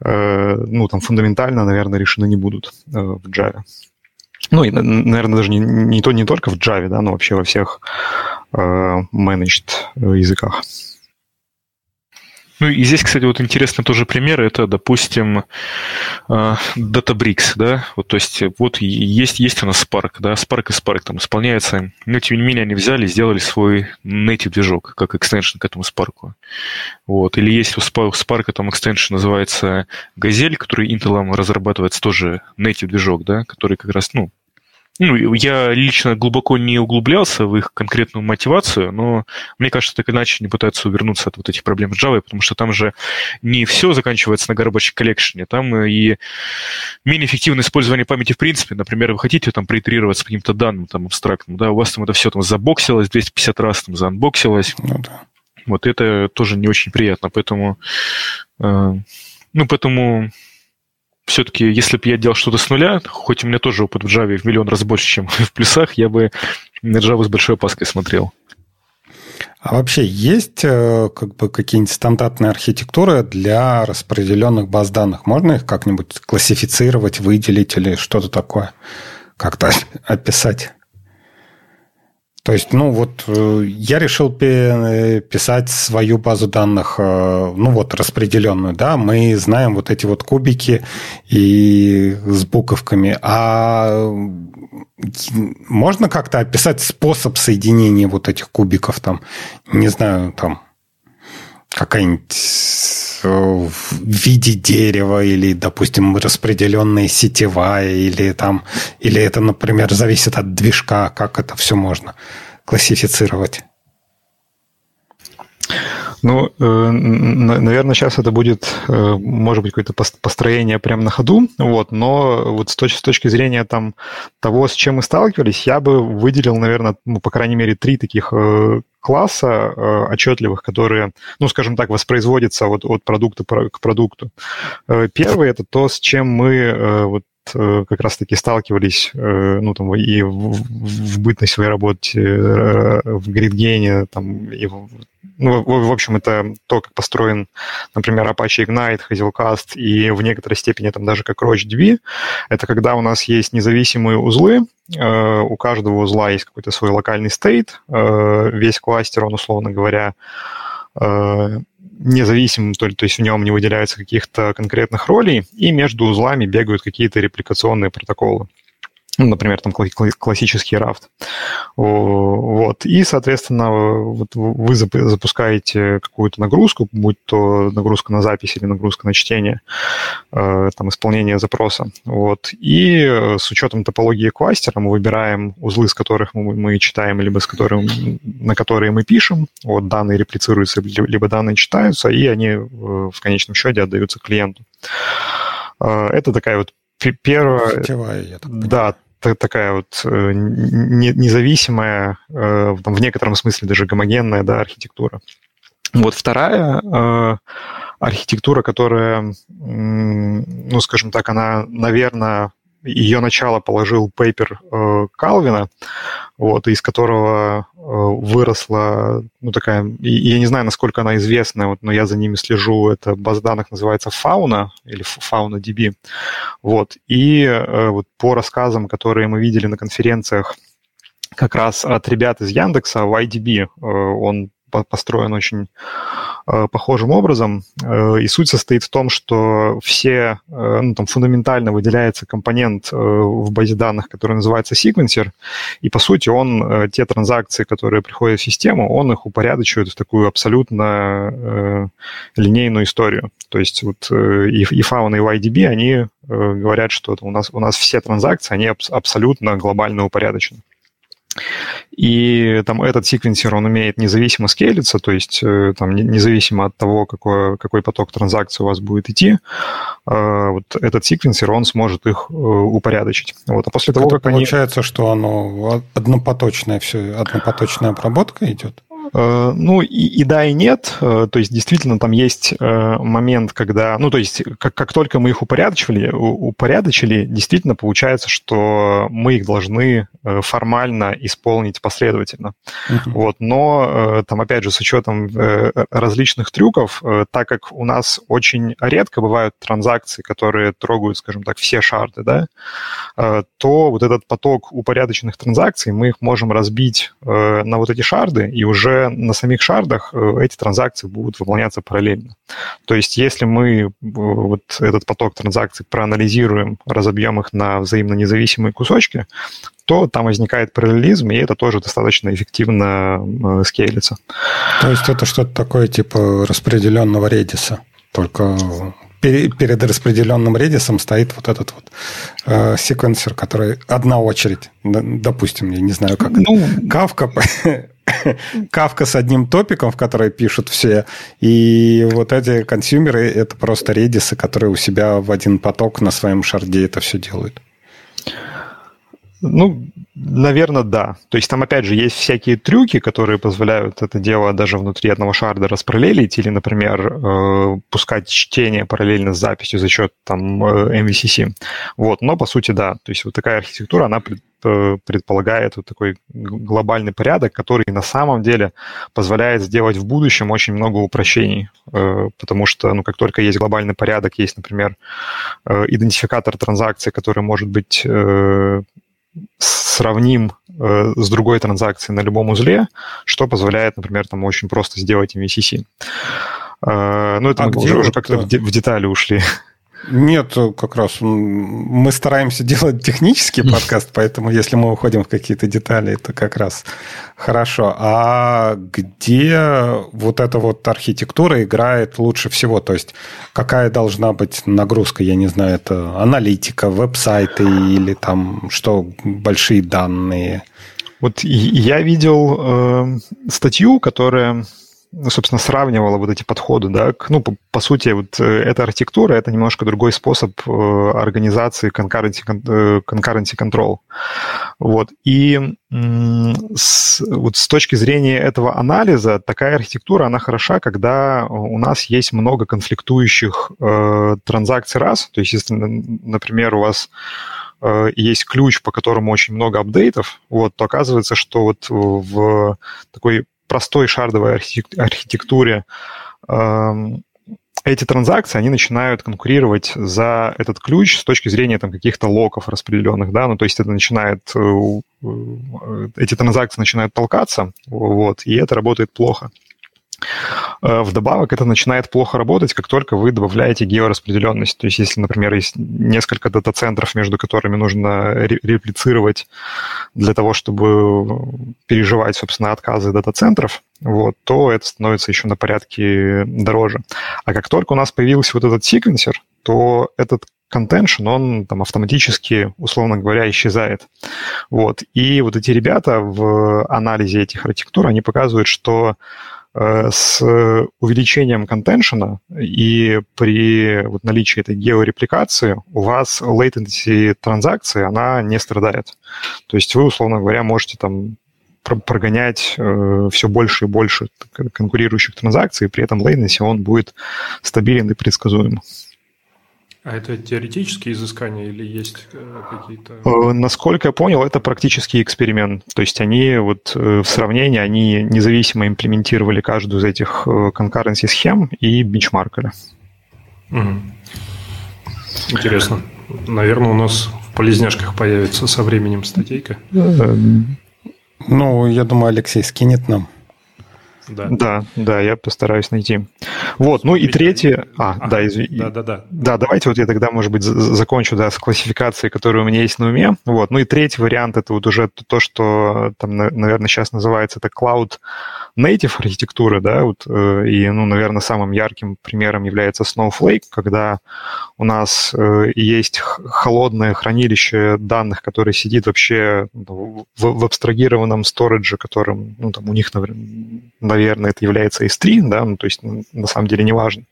э, ну, там фундаментально, наверное, решены не будут э, в Java. Ну, и, наверное, даже не, не, то, не только в Java, да, но вообще во всех э, managed э, языках. Ну и здесь, кстати, вот интересный тоже пример, это, допустим, э, Databricks, да, вот, то есть вот есть, есть у нас Spark, да, Spark и Spark там исполняется, но тем не менее они взяли, сделали свой native движок, как экстеншн к этому Spark. Вот, или есть у Spark там экстеншн называется Gazelle, который Intel разрабатывается тоже native движок, да, который как раз, ну, ну, я лично глубоко не углублялся в их конкретную мотивацию, но мне кажется, так иначе не пытаются увернуться от вот этих проблем с Java, потому что там же не все заканчивается на garbage collection, там и менее эффективное использование памяти в принципе. Например, вы хотите там проитерировать с каким-то данным там абстрактным, да, у вас там это все там забоксилось 250 раз, там заанбоксилось. Ну, да. Вот это тоже не очень приятно, поэтому... Э, ну, поэтому все-таки, если бы я делал что-то с нуля, хоть у меня тоже опыт в Java в миллион раз больше, чем в плюсах, я бы на Java с большой опаской смотрел. А вообще есть э, как бы какие-нибудь стандартные архитектуры для распределенных баз данных? Можно их как-нибудь классифицировать, выделить или что-то такое? Как-то описать? То есть, ну вот, э, я решил писать свою базу данных, э, ну вот, распределенную, да, мы знаем вот эти вот кубики и с буковками, а можно как-то описать способ соединения вот этих кубиков там, не знаю, там, какая-нибудь э, в виде дерева или, допустим, распределенная сетевая или там, или это, например, зависит от движка, как это все можно классифицировать? Ну, э, наверное, сейчас это будет, э, может быть, какое-то построение прямо на ходу, вот, но вот с точки, с точки зрения там, того, с чем мы сталкивались, я бы выделил, наверное, ну, по крайней мере, три таких э, класса отчетливых, которые, ну, скажем так, воспроизводятся вот от продукта к продукту. Первый – это то, с чем мы вот как раз-таки сталкивались, ну, там, и в, в бытной своей работе в гридгене, там, и в ну, в, в общем, это то, как построен, например, Apache Ignite, Hazelcast и в некоторой степени там даже как RoachDB. Это когда у нас есть независимые узлы, э, у каждого узла есть какой-то свой локальный стейт, э, весь кластер, он, условно говоря, э, независимым, то, то есть в нем не выделяются каких-то конкретных ролей, и между узлами бегают какие-то репликационные протоколы ну, например, там классический рафт. Вот. И, соответственно, вот вы запускаете какую-то нагрузку, будь то нагрузка на запись или нагрузка на чтение, э, там, исполнение запроса. Вот. И э, с учетом топологии кластера мы выбираем узлы, с которых мы, мы читаем, либо с которых, на которые мы пишем. Вот данные реплицируются, либо данные читаются, и они э, в конечном счете отдаются клиенту. Это такая вот первая... Сетевая, я так Да, такая вот э, независимая, э, в некотором смысле даже гомогенная да, архитектура. Вот вторая э, архитектура, которая, ну, скажем так, она, наверное, ее начало положил пейпер э, Калвина, вот, из которого э, выросла, ну, такая, я не знаю, насколько она известна, вот, но я за ними слежу, это база данных называется Fauna, или Fauna DB, вот, и э, вот по рассказам, которые мы видели на конференциях, как раз от ребят из Яндекса, YDB, он построен очень э, похожим образом. Э, и суть состоит в том, что все, э, ну, там фундаментально выделяется компонент в базе данных, который называется секвенсер, и по сути он те транзакции, которые приходят в систему, он их упорядочивает в такую абсолютно линейную историю. То есть вот и, и Fauna, и YDB, они говорят, что у нас, у нас все транзакции, они абсолютно глобально упорядочены. И там этот секвенсер, он умеет независимо скейлиться, то есть э, там независимо от того, какой, какой поток транзакций у вас будет идти, э, вот этот секвенсер, он сможет их э, упорядочить. Вот. А после того, как получается, они... что оно однопоточная все, однопоточная обработка идет? Э, ну, и, и да, и нет. Э, то есть, действительно, там есть э, момент, когда... Ну, то есть, как, как только мы их упорядочили, упорядочили, действительно получается, что мы их должны формально исполнить последовательно. Uh-huh. Вот. Но там, опять же, с учетом различных трюков, так как у нас очень редко бывают транзакции, которые трогают, скажем так, все шарды, да, то вот этот поток упорядоченных транзакций, мы их можем разбить на вот эти шарды и уже на самих шардах э, эти транзакции будут выполняться параллельно. То есть если мы э, вот этот поток транзакций проанализируем, разобьем их на взаимно независимые кусочки, то там возникает параллелизм, и это тоже достаточно эффективно э, скейлится. То есть это что-то такое типа распределенного редиса, только перед распределенным редисом стоит вот этот вот э, секвенсер, который одна очередь, допустим, я не знаю, как ну, кавка Кавка с одним топиком, в который пишут все, и вот эти консюмеры – это просто редисы, которые у себя в один поток на своем шарде это все делают. Ну, наверное, да. То есть там, опять же, есть всякие трюки, которые позволяют это дело даже внутри одного шарда распараллелить или, например, э, пускать чтение параллельно с записью за счет там MVCC. Вот, но по сути, да. То есть вот такая архитектура, она э, предполагает вот такой глобальный порядок, который на самом деле позволяет сделать в будущем очень много упрощений, э, потому что, ну, как только есть глобальный порядок, есть, например, идентификатор транзакции, который может быть сравним э, с другой транзакцией на любом узле, что позволяет, например, там очень просто сделать MVCC. Э, ну, это а мы уже, уже как-то в, в детали ушли. Нет, как раз мы стараемся делать технический подкаст, поэтому если мы уходим в какие-то детали, это как раз хорошо. А где вот эта вот архитектура играет лучше всего? То есть какая должна быть нагрузка, я не знаю, это аналитика, веб-сайты или там что, большие данные? Вот я видел э, статью, которая собственно, сравнивала вот эти подходы, да, к, ну, по, по сути, вот э, эта архитектура, это немножко другой способ э, организации concurrency, э, concurrency control. Вот, и с, вот с точки зрения этого анализа, такая архитектура, она хороша, когда у нас есть много конфликтующих э, транзакций раз, то есть, если, например, у вас есть ключ, по которому очень много апдейтов, вот, то оказывается, что вот в такой простой шардовой архитектуре эм, эти транзакции, они начинают конкурировать за этот ключ с точки зрения там, каких-то локов распределенных, да, ну, то есть это начинает, э, э, эти транзакции начинают толкаться, вот, и это работает плохо. Э, вдобавок это начинает плохо работать, как только вы добавляете геораспределенность. То есть если, например, есть несколько дата-центров, между которыми нужно реплицировать для того, чтобы переживать, собственно, отказы дата-центров, вот, то это становится еще на порядке дороже. А как только у нас появился вот этот секвенсер, то этот contention, он там автоматически, условно говоря, исчезает. Вот. И вот эти ребята в анализе этих архитектур, они показывают, что с увеличением контеншена и при вот наличии этой георепликации у вас latency транзакции, она не страдает. То есть вы, условно говоря, можете там прогонять э, все больше и больше конкурирующих транзакций, и при этом latency он будет стабилен и предсказуем. А это теоретические изыскания или есть э, какие-то... Э, насколько я понял, это практический эксперимент. То есть они вот э, в сравнении, они независимо имплементировали каждую из этих concurrency схем и бенчмаркали. Угу. Интересно. Наверное, у нас в полезняшках появится со временем статейка. Ну, я думаю, Алексей скинет нам. Да. да, да, я постараюсь найти. Вот, ну и третье... А, а да, извини. Да, да, да. Да, давайте вот я тогда, может быть, закончу, да, с классификацией, которая у меня есть на уме. Вот, ну и третий вариант, это вот уже то, что там, наверное, сейчас называется это Cloud Native архитектура, да, вот, э, и, ну, наверное, самым ярким примером является Snowflake, когда у нас э, есть холодное хранилище данных, которое сидит вообще в, в абстрагированном сторидже, которым, ну, там, у них, наверное, это является S3, да, ну, то есть на самом деле не важно.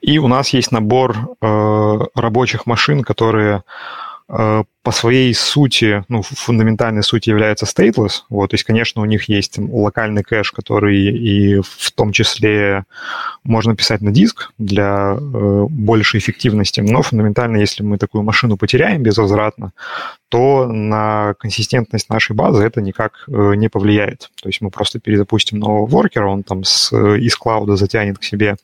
И у нас есть набор э, рабочих машин, которые э, по своей сути, ну, фундаментальной сути являются stateless. Вот, то есть, конечно, у них есть локальный кэш, который и в том числе можно писать на диск для э, большей эффективности. Но фундаментально, если мы такую машину потеряем безвозвратно, то на консистентность нашей базы это никак э, не повлияет. То есть мы просто перезапустим нового воркера, он там с, из клауда затянет к себе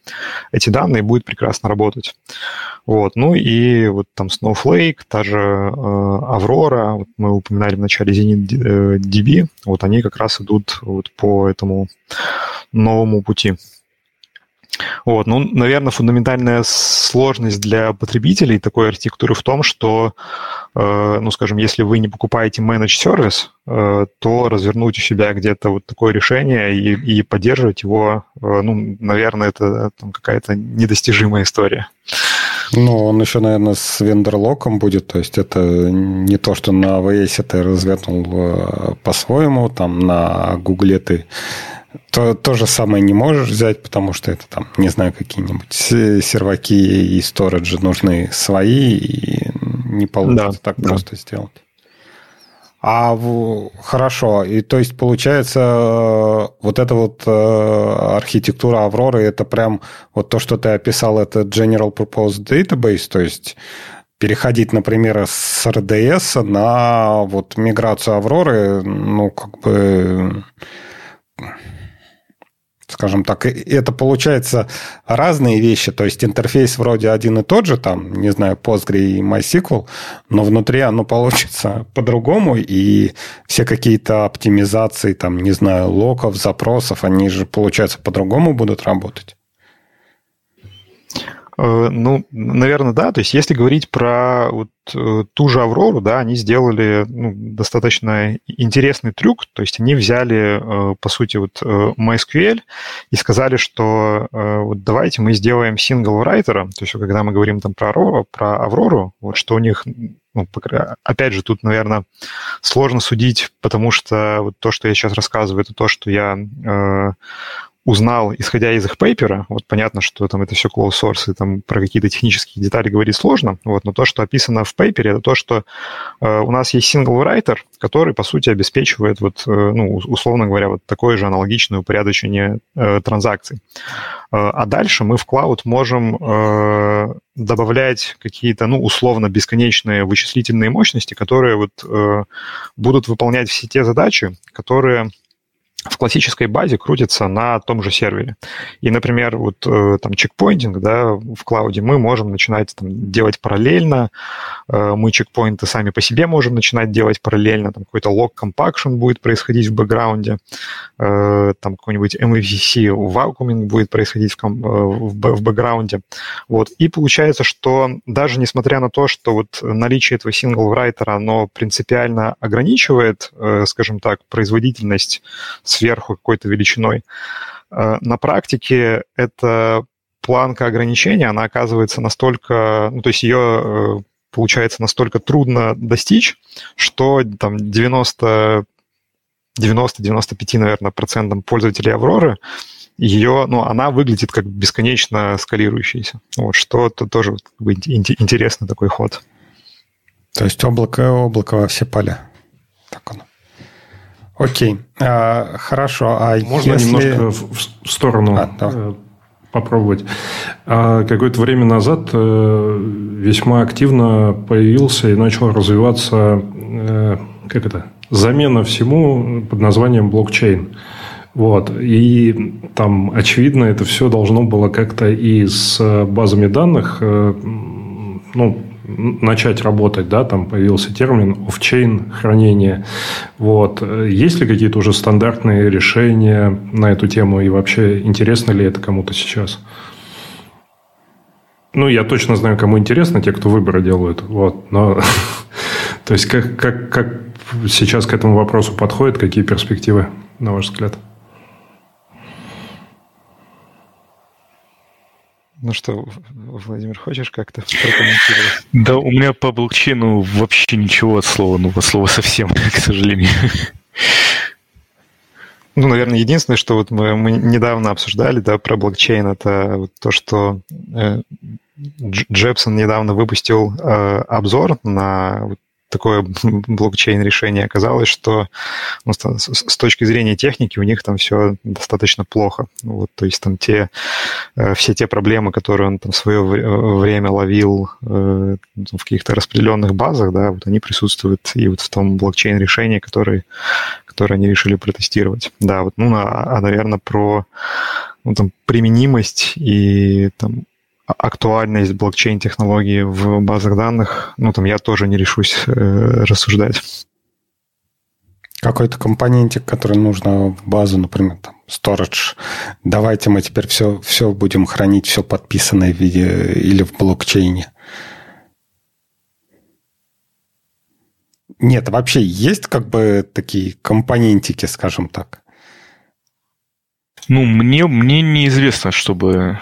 эти данные и будет прекрасно работать. Вот. Ну и вот там Snowflake, та же э, Аврора, вот мы упоминали в начале Zenit DB, вот они как раз идут вот по этому новому пути. Вот, ну, наверное, фундаментальная сложность для потребителей такой архитектуры в том, что, э, ну, скажем, если вы не покупаете managed сервис, э, то развернуть у себя где-то вот такое решение и, и поддерживать его, э, ну, наверное, это там, какая-то недостижимая история. Ну, он еще, наверное, с вендорлоком будет, то есть это не то, что на AWS ты развернул э, по-своему, там на Гугле ты то, то же самое не можешь взять, потому что это там, не знаю, какие-нибудь серваки и сториджи нужны свои, и не получится да, так да. просто сделать. А в... хорошо, и то есть получается э, вот эта вот э, архитектура Авроры, это прям вот то, что ты описал, это General Purpose Database, то есть переходить, например, с RDS на вот миграцию Авроры, ну, как бы скажем так, это получается разные вещи, то есть интерфейс вроде один и тот же, там, не знаю, Postgre и MySQL, но внутри оно получится по-другому, и все какие-то оптимизации, там, не знаю, локов, запросов, они же, получается, по-другому будут работать. Э, ну, наверное, да. То есть, если говорить про вот э, ту же Аврору, да, они сделали ну, достаточно интересный трюк. То есть, они взяли, э, по сути, вот MySQL и сказали, что вот давайте мы сделаем writer. То есть, когда мы говорим там про Аврору, про Аврору вот что у них ну, опять же, тут, наверное, сложно судить, потому что вот то, что я сейчас рассказываю, это то, что я узнал, исходя из их пейпера, вот понятно, что там это все closed source, и там про какие-то технические детали говорить сложно, вот, но то, что описано в пейпере, это то, что э, у нас есть single writer, который, по сути, обеспечивает, вот, э, ну, условно говоря, вот такое же аналогичное упорядочение э, транзакций. Э, а дальше мы в cloud можем э, добавлять какие-то, ну, условно, бесконечные вычислительные мощности, которые вот э, будут выполнять все те задачи, которые в классической базе крутится на том же сервере. И, например, вот э, там чекпоинтинг да, в клауде мы можем начинать там, делать параллельно, э, мы чекпоинты сами по себе можем начинать делать параллельно, там какой-то лог компакшн будет происходить в бэкграунде, э, там какой-нибудь MVC вакууминг будет происходить в, в, бэкграунде. Вот. И получается, что даже несмотря на то, что вот наличие этого writer, оно принципиально ограничивает, скажем так, производительность сверху какой-то величиной. Э, на практике эта планка ограничения, она оказывается настолько, ну, то есть ее э, получается настолько трудно достичь, что там 90 90-95, наверное, процентам пользователей Авроры ее, ну, она выглядит как бесконечно скалирующаяся. Вот, что то тоже как бы, интересный такой ход. То есть облако, облако во все поля. Так оно. Окей, а, хорошо. А Можно если... немножко в сторону а, да. Э, попробовать. А какое-то время назад э, весьма активно появился и начал развиваться, э, как это, замена всему под названием блокчейн. Вот. И там, очевидно, это все должно было как-то и с базами данных ну, начать работать, да, там появился термин офчейн хранение. Вот. Есть ли какие-то уже стандартные решения на эту тему и вообще интересно ли это кому-то сейчас? Ну, я точно знаю, кому интересно, те, кто выборы делают. Вот. Но, то есть, как, как, как сейчас к этому вопросу подходит, какие перспективы, на ваш взгляд? Ну что, Владимир, хочешь как-то прокомментировать? Да, у меня по блокчейну вообще ничего от слова, ну, от слова совсем, к сожалению. Ну, наверное, единственное, что вот мы, мы недавно обсуждали, да, про блокчейн, это вот то, что э, Джепсон недавно выпустил э, обзор на вот такое блокчейн-решение, оказалось, что ну, с, точки зрения техники у них там все достаточно плохо. Вот, то есть там те, э, все те проблемы, которые он там в свое время ловил э, в каких-то распределенных базах, да, вот они присутствуют и вот в том блокчейн-решении, который, которое они решили протестировать. Да, вот, ну, а, а наверное, про ну, там, применимость и там, актуальность блокчейн-технологии в базах данных, ну, там я тоже не решусь э, рассуждать. Какой-то компонентик, который нужно в базу, например, там, storage. Давайте мы теперь все, все будем хранить, все подписанное в виде или в блокчейне. Нет, вообще есть как бы такие компонентики, скажем так? Ну, мне, мне неизвестно, чтобы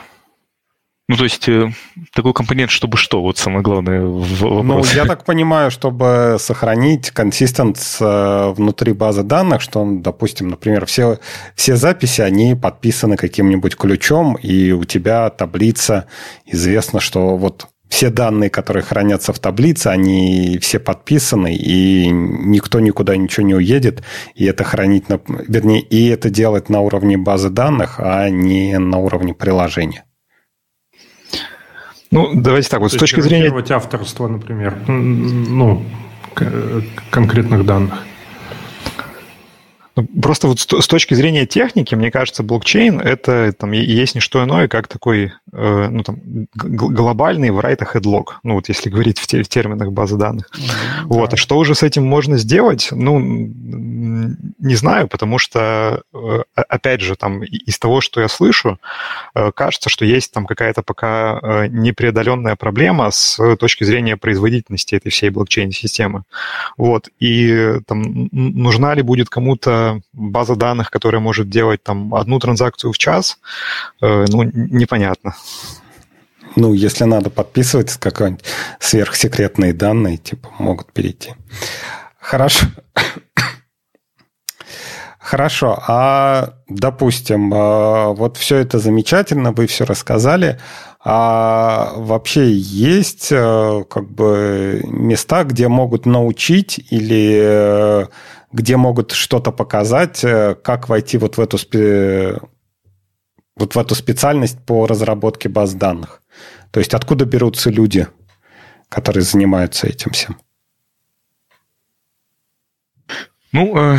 ну, то есть э, такой компонент, чтобы что? Вот самое главное в вопросе. Ну, я так понимаю, чтобы сохранить консистенс э, внутри базы данных, что, допустим, например, все, все записи, они подписаны каким-нибудь ключом, и у тебя таблица, известно, что вот все данные, которые хранятся в таблице, они все подписаны, и никто никуда ничего не уедет, и это хранить, на, вернее, и это делать на уровне базы данных, а не на уровне приложения. Ну, давайте так, вот То с точки зрения... авторство, например, ну, конкретных данных. Ну, просто вот с точки зрения техники, мне кажется, блокчейн это там есть не что иное, как такой э, ну, там, глобальный write ahead log, ну вот если говорить в, те, в терминах базы данных. Mm-hmm, вот, да. а что уже с этим можно сделать? Ну, не знаю, потому что, э, опять же, там из того, что я слышу, э, кажется, что есть там какая-то пока непреодоленная проблема с точки зрения производительности этой всей блокчейн-системы. Вот, и там нужна ли будет кому-то база данных, которая может делать там одну транзакцию в час, э, ну, непонятно. Ну, если надо подписывать какие-нибудь сверхсекретные данные, типа, могут перейти. Хорошо. Хорошо, а допустим, а, вот все это замечательно, вы все рассказали, а вообще есть э, как бы места, где могут научить или э, где могут что-то показать, э, как войти вот в эту, вот в эту специальность по разработке баз данных. То есть откуда берутся люди, которые занимаются этим всем? Ну, э,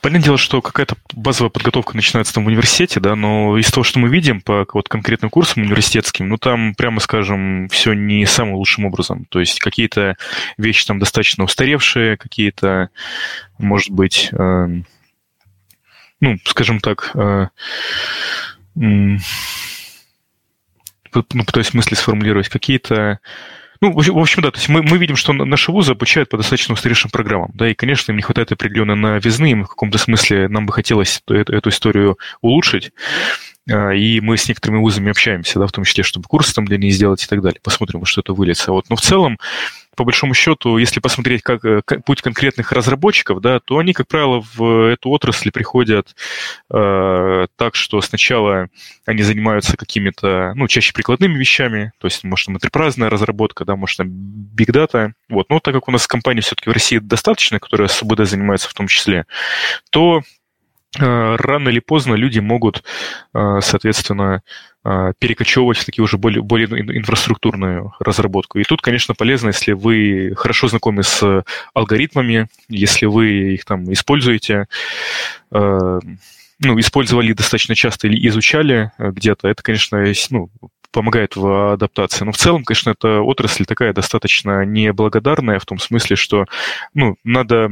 Понятное дело, что какая-то базовая подготовка начинается там в университете, да, но из того, что мы видим по вот конкретным курсам университетским, ну там, прямо скажем, все не самым лучшим образом. То есть какие-то вещи там достаточно устаревшие, какие-то, может быть, э, ну, скажем так, э, ну, пытаюсь мысли сформулировать, какие-то ну, в общем, да, то есть мы, мы видим, что наши вузы обучают по достаточно устаревшим программам, да, и, конечно, им не хватает определенно новизны, им в каком-то смысле нам бы хотелось эту, эту историю улучшить, а, и мы с некоторыми вузами общаемся, да, в том числе, чтобы курсы там для них сделать и так далее. Посмотрим, что это выльется. Вот. Но в целом, по большому счету, если посмотреть как, э, как путь конкретных разработчиков, да, то они, как правило, в эту отрасль приходят э, так, что сначала они занимаются какими-то, ну, чаще прикладными вещами, то есть, может, там, интерпрайзная разработка, да, может, там, big data, вот. Но так как у нас компаний все-таки в России достаточно, которые СБД занимаются в том числе, то Э, рано или поздно люди могут, э, соответственно, э, перекочевывать в такие уже более, более инфраструктурную разработку. И тут, конечно, полезно, если вы хорошо знакомы с алгоритмами, если вы их там используете, ну, использовали достаточно часто или изучали где-то, это, конечно, ну, помогает в адаптации. Но в целом, конечно, эта отрасль такая достаточно неблагодарная в том смысле, что ну, надо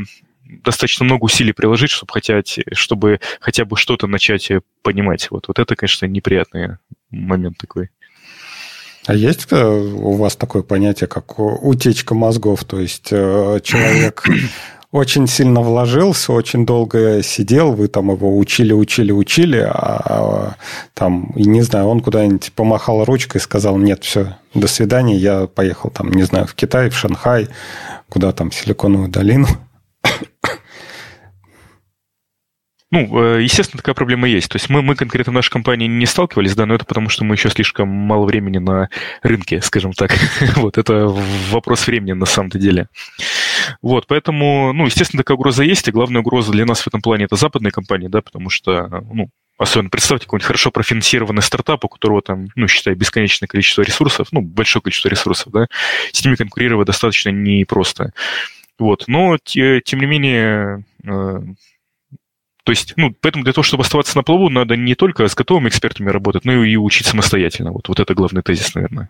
достаточно много усилий приложить, чтобы, хотеть, чтобы хотя бы что-то начать понимать. Вот, вот это, конечно, неприятный момент такой. А есть э, у вас такое понятие, как утечка мозгов? То есть э, человек очень сильно вложился, очень долго сидел, вы там его учили, учили, учили, а там, не знаю, он куда-нибудь помахал ручкой и сказал, нет, все, до свидания, я поехал там, не знаю, в Китай, в Шанхай, куда там, Силиконовую долину. Ну, э, естественно, такая проблема есть. То есть мы, мы конкретно в нашей компании не сталкивались, да, но это потому, что мы еще слишком мало времени на рынке, скажем так. вот, это вопрос времени на самом-то деле. Вот, поэтому, ну, естественно, такая угроза есть, и главная угроза для нас в этом плане это западные компании, да, потому что, ну, Особенно представьте какой-нибудь хорошо профинансированный стартап, у которого там, ну, считай, бесконечное количество ресурсов, ну, большое количество ресурсов, да, с ними конкурировать достаточно непросто. Вот. Но, тем не менее, э, то есть, ну, поэтому для того, чтобы оставаться на плаву, надо не только с готовыми экспертами работать, но и учить самостоятельно. Вот, вот это главный тезис, наверное.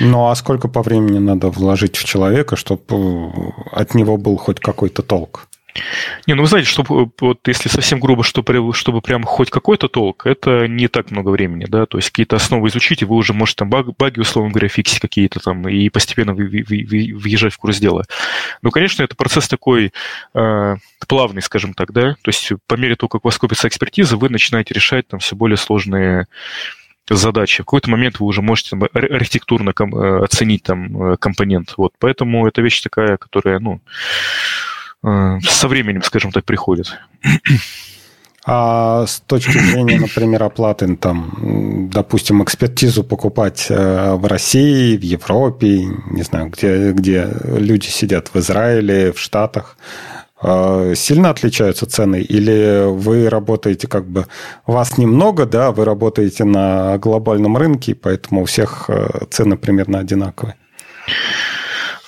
Ну, а сколько по времени надо вложить в человека, чтобы от него был хоть какой-то толк? Не, ну вы знаете, чтобы, вот если совсем грубо, чтобы, чтобы прям хоть какой-то толк, это не так много времени, да, то есть какие-то основы изучить, и вы уже можете там баг, баги, условно говоря, фиксить какие-то там, и постепенно въезжать в курс дела. Ну, конечно, это процесс такой э, плавный, скажем так, да, то есть по мере того, как у вас копится экспертиза, вы начинаете решать там все более сложные задачи. В какой-то момент вы уже можете там, архитектурно э, оценить там э, компонент. Вот, поэтому это вещь такая, которая, ну, Э, со временем, скажем так, приходит. А с точки зрения, например, оплаты, там, допустим, экспертизу покупать э, в России, в Европе, не знаю, где, где люди сидят, в Израиле, в Штатах, э, сильно отличаются цены? Или вы работаете как бы... Вас немного, да, вы работаете на глобальном рынке, поэтому у всех э, цены примерно одинаковые?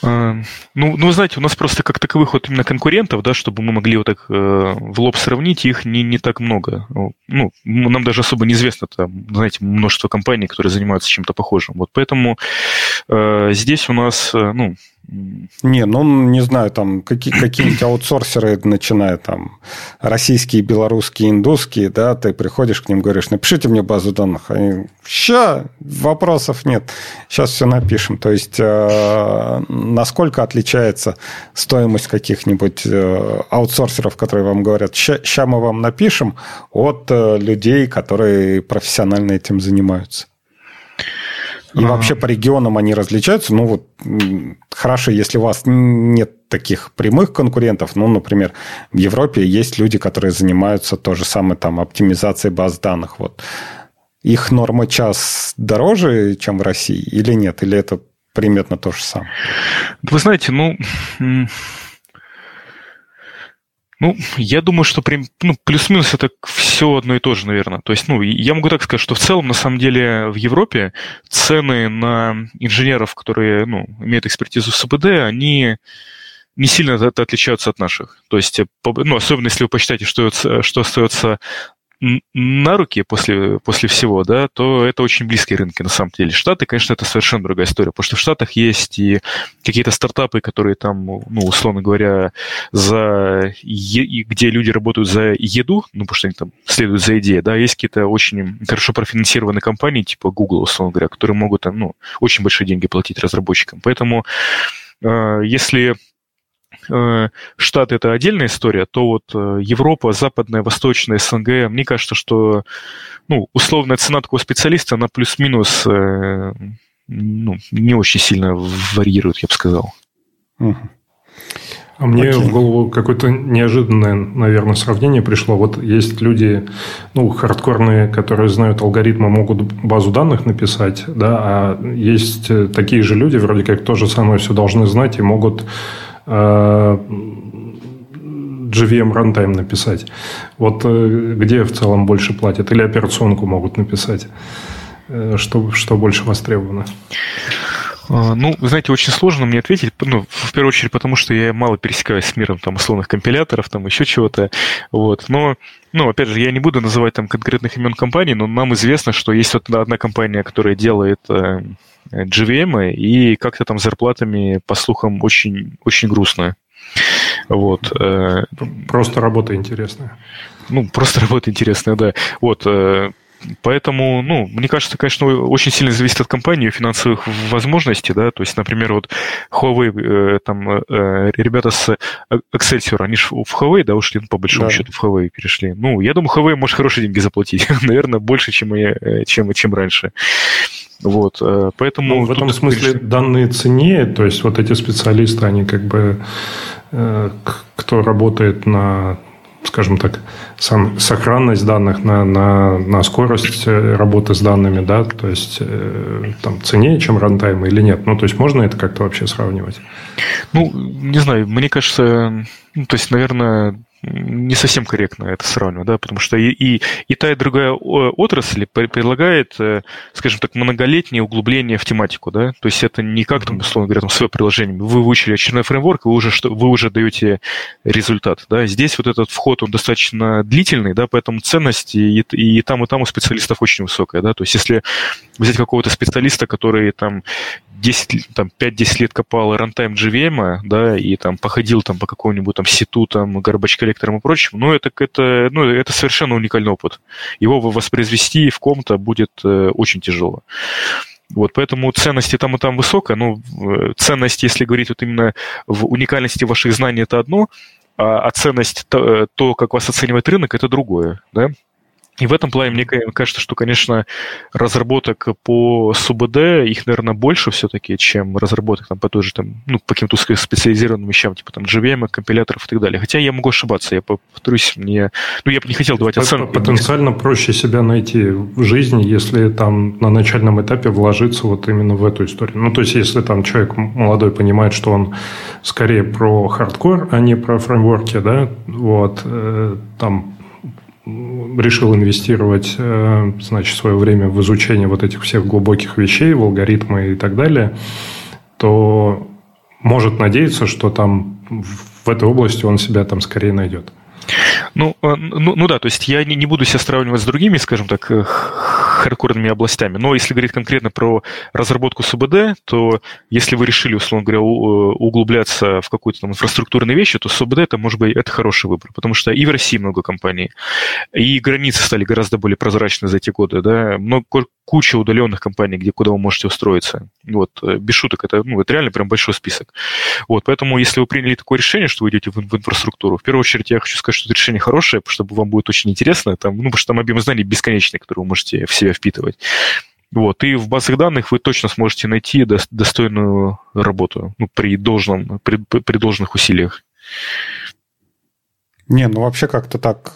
А, ну, ну, знаете, у нас просто как таковых вот именно конкурентов, да, чтобы мы могли вот так э, в лоб сравнить, их не, не так много. Ну, нам даже особо неизвестно, там, знаете, множество компаний, которые занимаются чем-то похожим. Вот поэтому э, здесь у нас, э, ну, не, ну, не знаю, там какие, какие-нибудь аутсорсеры, начиная там российские, белорусские, индусские, да, ты приходишь к ним, говоришь, напишите мне базу данных. Они, ща, вопросов нет, сейчас все напишем. То есть, э, насколько отличается стоимость каких-нибудь э, аутсорсеров, которые вам говорят, ща, ща мы вам напишем, от э, людей, которые профессионально этим занимаются? И вообще по регионам они различаются. Ну вот хорошо, если у вас нет таких прямых конкурентов, ну, например, в Европе есть люди, которые занимаются то же самое там оптимизацией баз данных. Вот их норма час дороже, чем в России, или нет? Или это примерно то же самое? Вы знаете, ну, ну, я думаю, что ну, плюс-минус это все одно и то же, наверное. То есть, ну, я могу так сказать, что в целом, на самом деле, в Европе цены на инженеров, которые, ну, имеют экспертизу СПД, они не сильно отличаются от наших. То есть, ну, особенно если вы посчитаете, что, что остается на руки после, после всего, да, то это очень близкие рынки на самом деле. Штаты, конечно, это совершенно другая история, потому что в Штатах есть и какие-то стартапы, которые там, ну, условно говоря, за е- где люди работают за еду, ну, потому что они там следуют за идеей, да, есть какие-то очень хорошо профинансированные компании, типа Google, условно говоря, которые могут там, ну, очень большие деньги платить разработчикам. Поэтому э, если Штаты это отдельная история, то вот э, Европа, Западная, Восточная, СНГ, мне кажется, что ну, условная цена такого специалиста, она плюс-минус э, ну, не очень сильно варьирует, я бы сказал. А мне Окей. в голову какое-то неожиданное, наверное, сравнение пришло. Вот есть люди, ну, хардкорные, которые знают алгоритмы, могут базу данных написать, да, а есть такие же люди, вроде как то же самое все должны знать и могут JVM runtime написать. Вот э, где в целом больше платят? Или операционку могут написать? Э, что, что больше востребовано? А, ну, знаете, очень сложно мне ответить, ну, в первую очередь, потому что я мало пересекаюсь с миром там условных компиляторов, там еще чего-то, вот, но, ну, опять же, я не буду называть там конкретных имен компаний, но нам известно, что есть вот одна компания, которая делает э, GVM, и как-то там с зарплатами, по слухам, очень, очень грустно. Вот. Э, просто работа интересная. Ну, просто работа интересная, да. Вот. Э, поэтому, ну, мне кажется, конечно, очень сильно зависит от компании, финансовых возможностей, да, то есть, например, вот Huawei, э, там, ребята с Excelsior, они же в Huawei, да, ушли, ну, по большому да. счету в Huawei перешли. Ну, я думаю, Huawei может хорошие деньги заплатить, наверное, больше, чем, чем, чем раньше. Вот, э, поэтому... Ну, в этом смысле конечно... данные цене, то есть вот эти специалисты, они как бы, э, кто работает на, скажем так, сам, сохранность данных, на, на, на скорость э, работы с данными, да, то есть там ценнее, чем рантайм или нет? Ну, то есть можно это как-то вообще сравнивать? Ну, не знаю, мне кажется, ну, то есть, наверное, не совсем корректно это сравнивать, да, потому что и, и, и та, и другая отрасль предлагает, э, скажем так, многолетнее углубление в тематику, да, то есть это не как, там, условно говоря, там, свое приложение, вы выучили очередной фреймворк, вы уже, что, вы уже даете результат, да, здесь вот этот вход, он достаточно длительный, да, поэтому ценность и, и там, и там у специалистов очень высокая, да, то есть если взять какого-то специалиста, который там 10, там, 5-10 лет копал рантайм GVM, да, и там походил там по какому-нибудь там ситу, там, гарбач коллекторам и прочему, ну, это, это, ну, это совершенно уникальный опыт. Его воспроизвести в ком-то будет э, очень тяжело. Вот, поэтому ценность и там, и там высокая, но э, ценность, если говорить вот именно в уникальности ваших знаний, это одно, а, а ценность, то, э, то, как вас оценивает рынок, это другое, да. И в этом плане мне кажется, что, конечно, разработок по СУБД, их, наверное, больше все-таки, чем разработок там, по той же, там, ну, по каким-то специализированным вещам, типа там JVM, компиляторов и так далее. Хотя я могу ошибаться, я повторюсь, мне... Ну, я бы не хотел давать оценку. Потенциально проще себя найти в жизни, если там на начальном этапе вложиться вот именно в эту историю. Ну, то есть, если там человек молодой понимает, что он скорее про хардкор, а не про фреймворки, да, вот, э, там решил инвестировать, э, значит, свое время в изучение вот этих всех глубоких вещей, в алгоритмы и так далее, то может надеяться, что там в этой области он себя там скорее найдет. Ну, э, ну, ну да, то есть я не, не буду себя сравнивать с другими, скажем так, э, хардкорными областями. Но если говорить конкретно про разработку СУБД, то если вы решили, условно говоря, углубляться в какую-то там инфраструктурные вещи, то СУБД это может быть это хороший выбор, потому что и в России много компаний, и границы стали гораздо более прозрачны за эти годы, да, много, куча удаленных компаний, где куда вы можете устроиться. Вот, э, без шуток, это, ну, это реально прям большой список. Вот, поэтому, если вы приняли такое решение, что вы идете в, в инфраструктуру, в первую очередь я хочу сказать, что это решение хорошее, чтобы вам будет очень интересно, там, ну, потому что там объем знаний бесконечный, который вы можете в себя впитывать. Вот, и в базах данных вы точно сможете найти достойную работу ну, при, должном, при, при должных усилиях. Не, ну вообще как-то так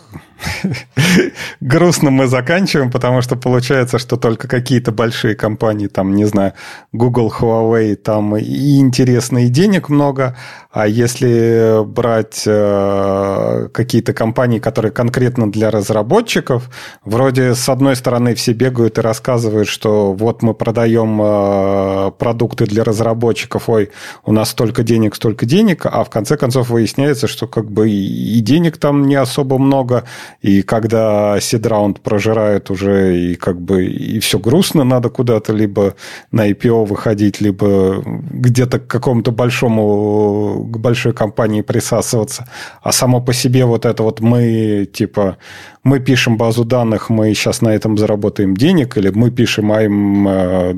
грустно мы заканчиваем, потому что получается, что только какие-то большие компании, там, не знаю, Google, Huawei, там и интересно, и денег много, а если брать э, какие-то компании, которые конкретно для разработчиков, вроде с одной стороны все бегают и рассказывают, что вот мы продаем э, продукты для разработчиков, ой, у нас столько денег, столько денег, а в конце концов выясняется, что как бы и денег там не особо много, и когда седраунд прожирают уже, и как бы и все грустно, надо куда-то либо на IPO выходить, либо где-то к какому-то большому, к большой компании присасываться. А само по себе вот это вот мы, типа, мы пишем базу данных, мы сейчас на этом заработаем денег, или мы пишем AIM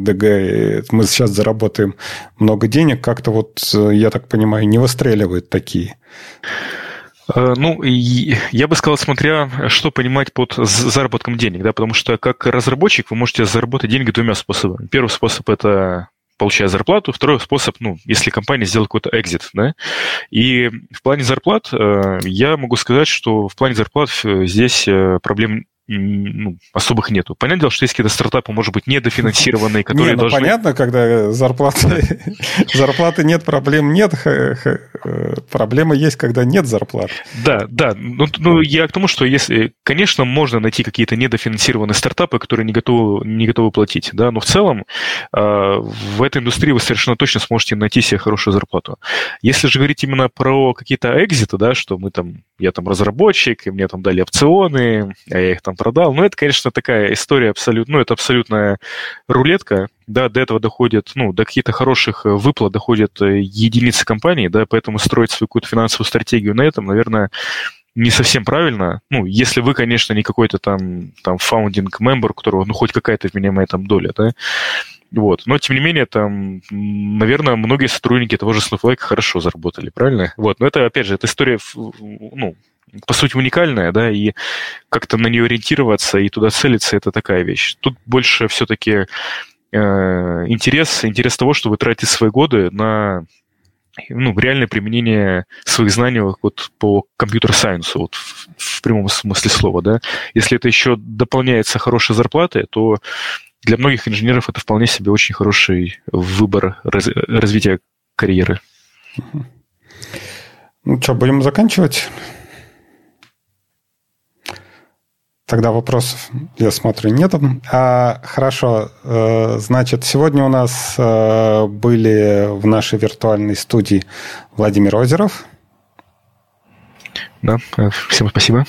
мы сейчас заработаем много денег, как-то вот, я так понимаю, не выстреливают такие. Э, ну, я бы сказал, смотря что понимать под заработком денег, да, потому что как разработчик вы можете заработать деньги двумя способами. Первый способ – это получая зарплату. Второй способ, ну, если компания сделала какой-то экзит, да. И в плане зарплат э, я могу сказать, что в плане зарплат э, здесь проблем ну, особых нету. Понятное дело, что есть какие-то стартапы, может быть, недофинансированные, которые не, ну, должны... понятно, когда зарплаты, зарплаты нет, проблем нет, проблема есть, когда нет зарплат. Да, да. Ну, ну, я к тому, что если, конечно, можно найти какие-то недофинансированные стартапы, которые не готовы, не готовы платить, да, но в целом а, в этой индустрии вы совершенно точно сможете найти себе хорошую зарплату. Если же говорить именно про какие-то экзиты, да, что мы там, я там разработчик, и мне там дали опционы, а я их там там продал. Но это, конечно, такая история абсолютно, ну, это абсолютная рулетка, да, до этого доходит, ну, до каких-то хороших э, выплат доходят э, единицы компаний, да, поэтому строить свою какую-то финансовую стратегию на этом, наверное, не совсем правильно. Ну, если вы, конечно, не какой-то там, там founding member, у которого, ну, хоть какая-то вменяемая там доля, да, вот. Но, тем не менее, там, наверное, многие сотрудники того же Snowflake хорошо заработали, правильно? Вот. Но это, опять же, это история, ну, по сути, уникальная, да, и как-то на нее ориентироваться и туда целиться, это такая вещь. Тут больше все-таки э, интерес, интерес того, что вы тратите свои годы на ну, реальное применение своих знаний вот по компьютер-сайенсу, вот в, в прямом смысле слова, да. Если это еще дополняется хорошей зарплатой, то для многих инженеров это вполне себе очень хороший выбор раз, развития карьеры. Ну что, будем заканчивать? Тогда вопросов, я смотрю, нет. А, хорошо, э, значит, сегодня у нас э, были в нашей виртуальной студии Владимир Озеров. Да, э, всем спасибо.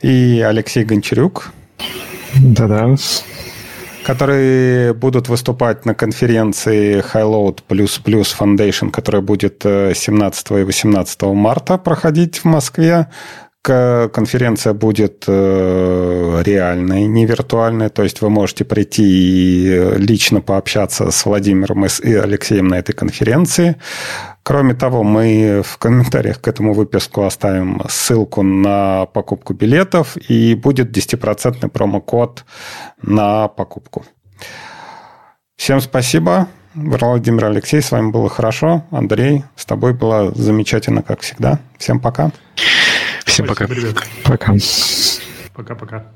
И Алексей Гончарюк. Да-да. Которые будут выступать на конференции Highload Plus Plus Foundation, которая будет 17 и 18 марта проходить в Москве конференция будет э, реальной, не виртуальной, то есть вы можете прийти и лично пообщаться с Владимиром и Алексеем на этой конференции. Кроме того, мы в комментариях к этому выпуску оставим ссылку на покупку билетов, и будет 10% промокод на покупку. Всем спасибо. Владимир Алексей, с вами было хорошо. Андрей, с тобой было замечательно, как всегда. Всем пока. Всем пока. Ребят. Пока. Пока-пока.